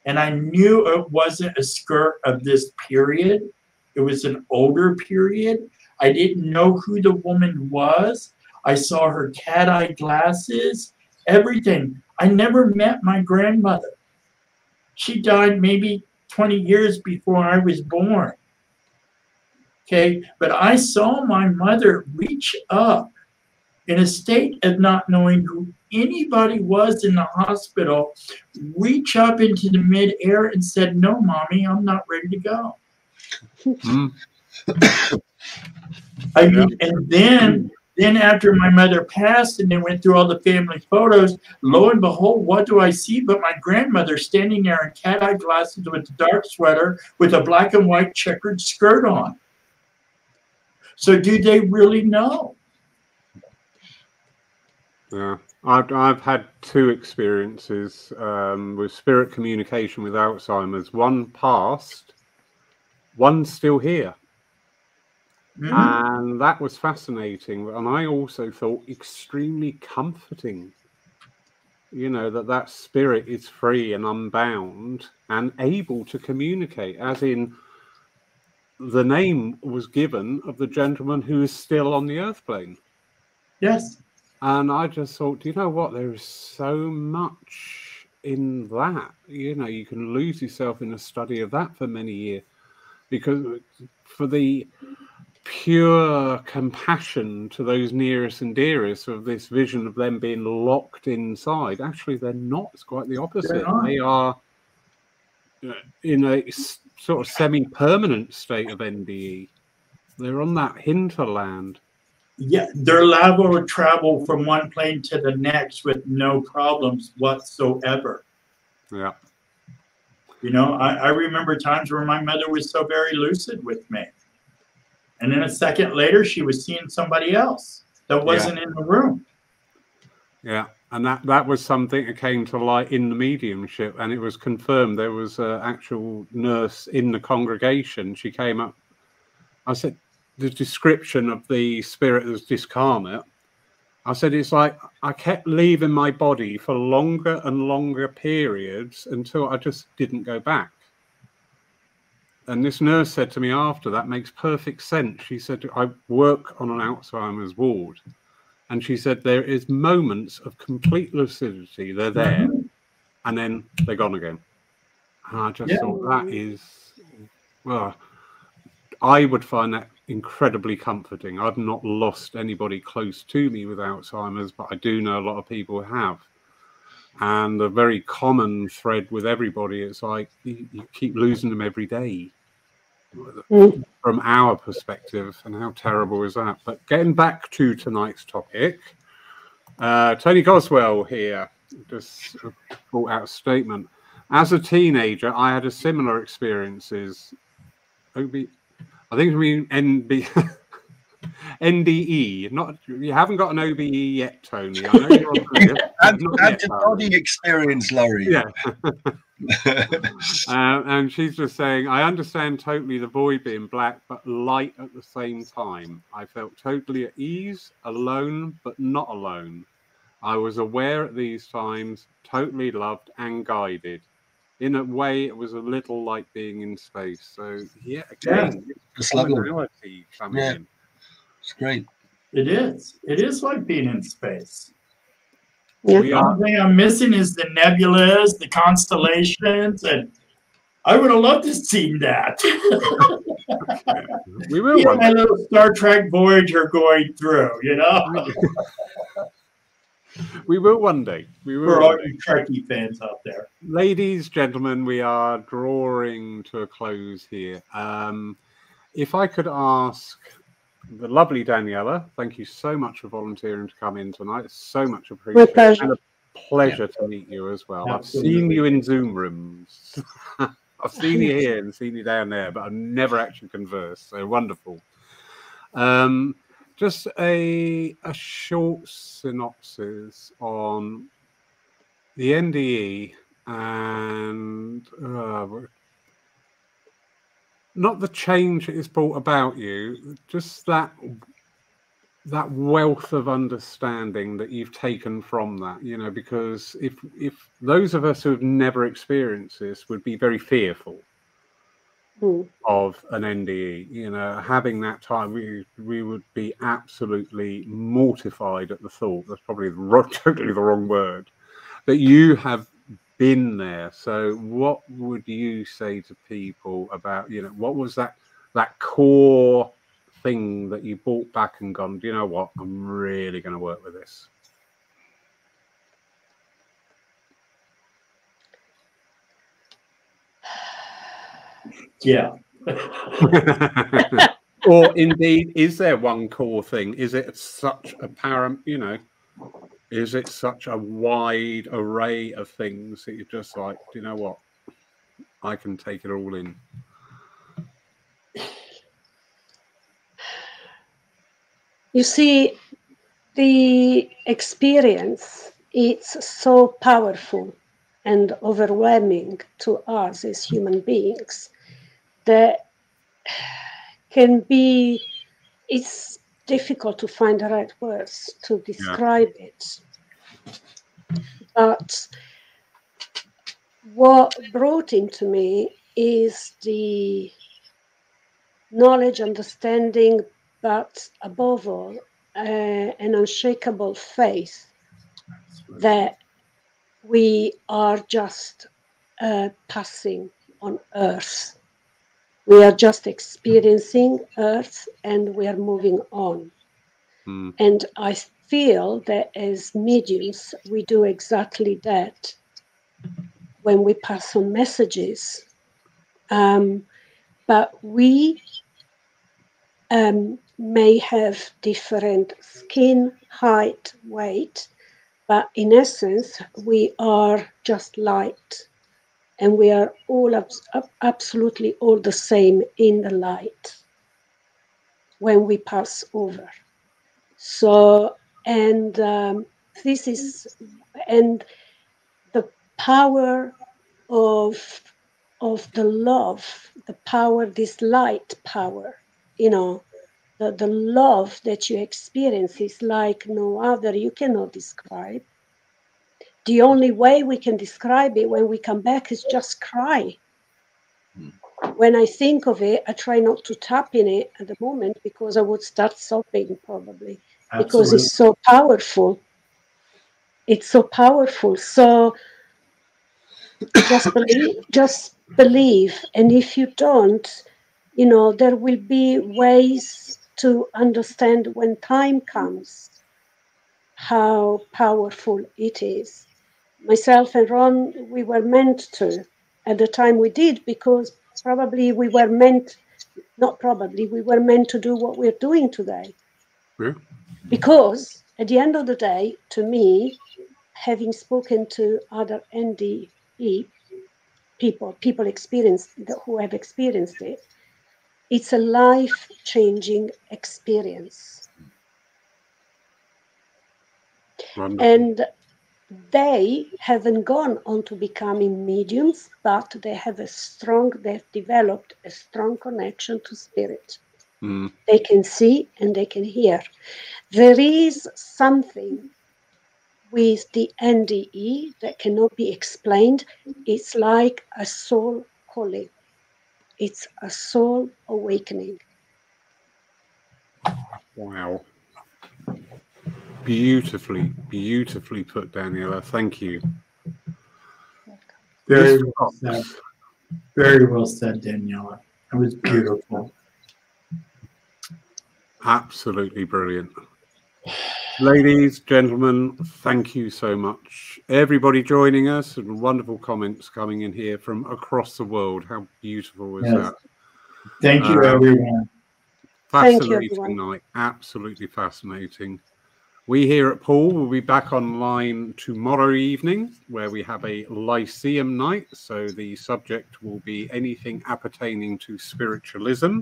And I knew it wasn't a skirt of this period, it was an older period. I didn't know who the woman was. I saw her cat eye glasses, everything. I never met my grandmother. She died maybe 20 years before I was born. Okay, but I saw my mother reach up in a state of not knowing who anybody was in the hospital, reach up into the midair and said, No, mommy, I'm not ready to go. [COUGHS] [COUGHS] [COUGHS] Mm. I mean, and then then after my mother passed and they went through all the family photos, lo and behold, what do I see but my grandmother standing there in cat-eye glasses with a dark sweater with a black and white checkered skirt on. So do they really know? Yeah, I've I've had two experiences um, with spirit communication with Alzheimer's. One passed, one still here. Mm-hmm. And that was fascinating. And I also felt extremely comforting, you know, that that spirit is free and unbound and able to communicate, as in the name was given of the gentleman who is still on the earth plane. Yes. And I just thought, you know what? There is so much in that. You know, you can lose yourself in a study of that for many years because for the pure compassion to those nearest and dearest of this vision of them being locked inside. Actually, they're not. It's quite the opposite. They are in a sort of semi-permanent state of NDE. They're on that hinterland. Yeah, they're liable to travel from one plane to the next with no problems whatsoever. Yeah. You know, I, I remember times where my mother was so very lucid with me. And then a second later, she was seeing somebody else that wasn't yeah. in the room. Yeah. And that, that was something that came to light in the mediumship, and it was confirmed. There was an actual nurse in the congregation. She came up. I said, the description of the spirit was discarnate. I said, it's like I kept leaving my body for longer and longer periods until I just didn't go back. And this nurse said to me after that makes perfect sense. She said, I work on an Alzheimer's ward. And she said, there is moments of complete lucidity. They're there. And then they're gone again. And I just yeah. thought that is, well, I would find that incredibly comforting. I've not lost anybody close to me with Alzheimer's, but I do know a lot of people have. And a very common thread with everybody, it's like you, you keep losing them every day mm. from our perspective. And how terrible is that? But getting back to tonight's topic, uh, Tony Goswell here just brought out a statement. As a teenager, I had a similar experiences. I think I mean NB. NDE. Not you haven't got an OBE yet, Tony. I know you're on [LAUGHS] Out of body experience, Laurie. Yeah. [LAUGHS] uh, and she's just saying, I understand totally the void being black, but light at the same time. I felt totally at ease, alone, but not alone. I was aware at these times, totally loved and guided. In a way, it was a little like being in space. So, yeah, again, yeah, it's commonality coming yeah. in. It's great. It is. It is like being in space. Yeah. The only thing I'm missing is the nebulas, the constellations, and I would have loved to see that. we will. [LAUGHS] You know, my little Star Trek Voyager going through, you know. [LAUGHS] we will one day. We will. For all you Trekkie fans out there, ladies, gentlemen, we are drawing to a close here. Um, if I could ask the lovely Daniela, thank you so much for volunteering to come in tonight. It's so much appreciated. pleasure. And a pleasure yeah. to meet you as well. Absolutely. I've seen you in Zoom rooms. [LAUGHS] I've seen you here and seen you down there, but I've never actually conversed. So wonderful. Um, just a a short synopsis on the NDE and uh, not the change it has brought about you, just that that wealth of understanding that you've taken from that you know because if if those of us who have never experienced this would be very fearful mm. of an nde you know having that time we we would be absolutely mortified at the thought that's probably the [LAUGHS] totally the wrong word That you have been there so what would you say to people about you know what was that that core thing that you bought back and gone, do you know what? I'm really going to work with this? Yeah. [LAUGHS] or indeed, is there one core thing? Is it such a param, you know, is it such a wide array of things that you're just like, do you know what? I can take it all in. You see, the experience it's so powerful and overwhelming to us as human beings that [SIGHS] can be it's difficult to find the right words to describe yeah. it but what brought into me is the knowledge understanding but above all, uh, an unshakable faith that we are just uh, passing on earth. We are just experiencing earth and we are moving on. Mm. And I feel that as mediums, we do exactly that when we pass on messages. Um, but we um, may have different skin height, weight, but in essence, we are just light and we are all ab- absolutely all the same in the light when we pass over. So, and um, this is, and the power of of the love, the power, this light power, you know, the, the love that you experience is like no other you cannot describe the only way we can describe it when we come back is just cry hmm. when i think of it i try not to tap in it at the moment because i would start sobbing probably Absolutely. because it's so powerful it's so powerful so just believe just believe and if you don't you know there will be ways to understand when time comes how powerful it is. Myself and Ron, we were meant to at the time we did because probably we were meant, not probably, we were meant to do what we're doing today. Yeah. Because at the end of the day, to me, having spoken to other NDE people, people experienced who have experienced it, it's a life changing experience. Wonderful. And they haven't gone on to becoming mediums, but they have a strong, they've developed a strong connection to spirit. Mm. They can see and they can hear. There is something with the NDE that cannot be explained. It's like a soul calling. It's a soul awakening. Wow. Beautifully, beautifully put, Daniela. Thank you. Very well said. Very well said, Daniela. It was beautiful. Absolutely brilliant. Ladies, gentlemen, thank you so much. Everybody joining us and wonderful comments coming in here from across the world. How beautiful is yes. that? Thank you, um, everyone. Fascinating night. Absolutely fascinating. We here at Paul will be back online tomorrow evening where we have a Lyceum night. So the subject will be anything appertaining to spiritualism.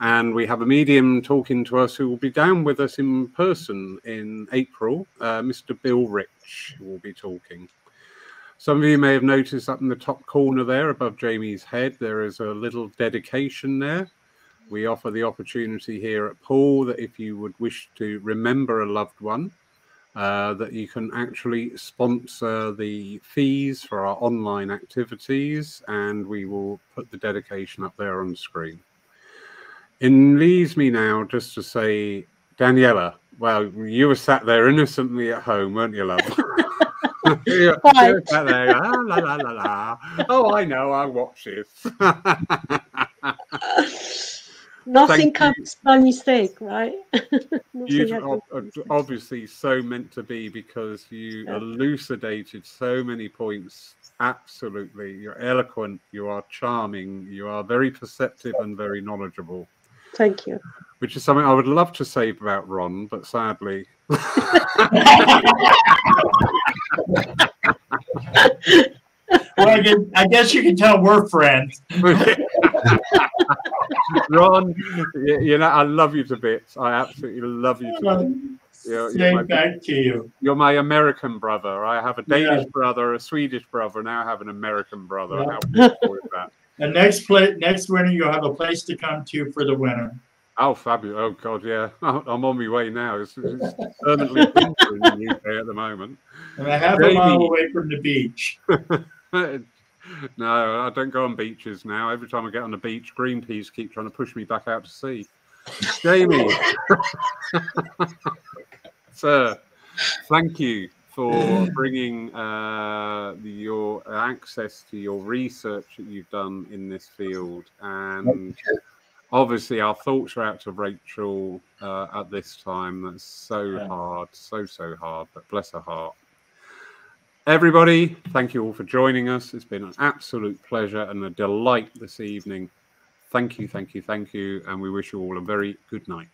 And we have a medium talking to us who will be down with us in person in April. Uh, Mr. Bill Rich will be talking. Some of you may have noticed up in the top corner there above Jamie's head, there is a little dedication there we offer the opportunity here at Paul that if you would wish to remember a loved one, uh, that you can actually sponsor the fees for our online activities, and we will put the dedication up there on the screen. It leaves me now just to say, Daniela, well, you were sat there innocently at home, weren't you, love? [LAUGHS] you, you sat there, ah, la, la, la, la. Oh, I know, I watch this. [LAUGHS] Nothing comes by mistake, right? [LAUGHS] You've obviously so meant to be because you yeah. elucidated so many points. Absolutely. You're eloquent, you are charming, you are very perceptive and very knowledgeable. Thank you. Which is something I would love to say about Ron, but sadly. [LAUGHS] well, I guess you can tell we're friends. [LAUGHS] [LAUGHS] Ron, you, know, I love you to bits. I absolutely love you to bits. Oh, you're, you're my, back to you. You're my American brother. I have a Danish yeah. brother, a Swedish brother. Now I have an American brother. Yeah. How that? [LAUGHS] And next play, next winter, you'll have a place to come to for the winter. Oh, fabulous! Oh God, yeah, [LAUGHS] I'm on my way now. It's, it's permanently winter in the UK at the moment. And a half a mile away from the beach. No, I don't go on beaches now. Every time I get on the beach, Greenpeace keep trying to push me back out to sea. Jamie, [LAUGHS] sir, thank you for bringing uh, your access to your research that you've done in this field. And obviously, our thoughts are out to Rachel uh, at this time. That's so yeah. hard, so, so hard, but bless her heart. Everybody, thank you all for joining us. It's been an absolute pleasure and a delight this evening. Thank you, thank you, thank you. And we wish you all a very good night.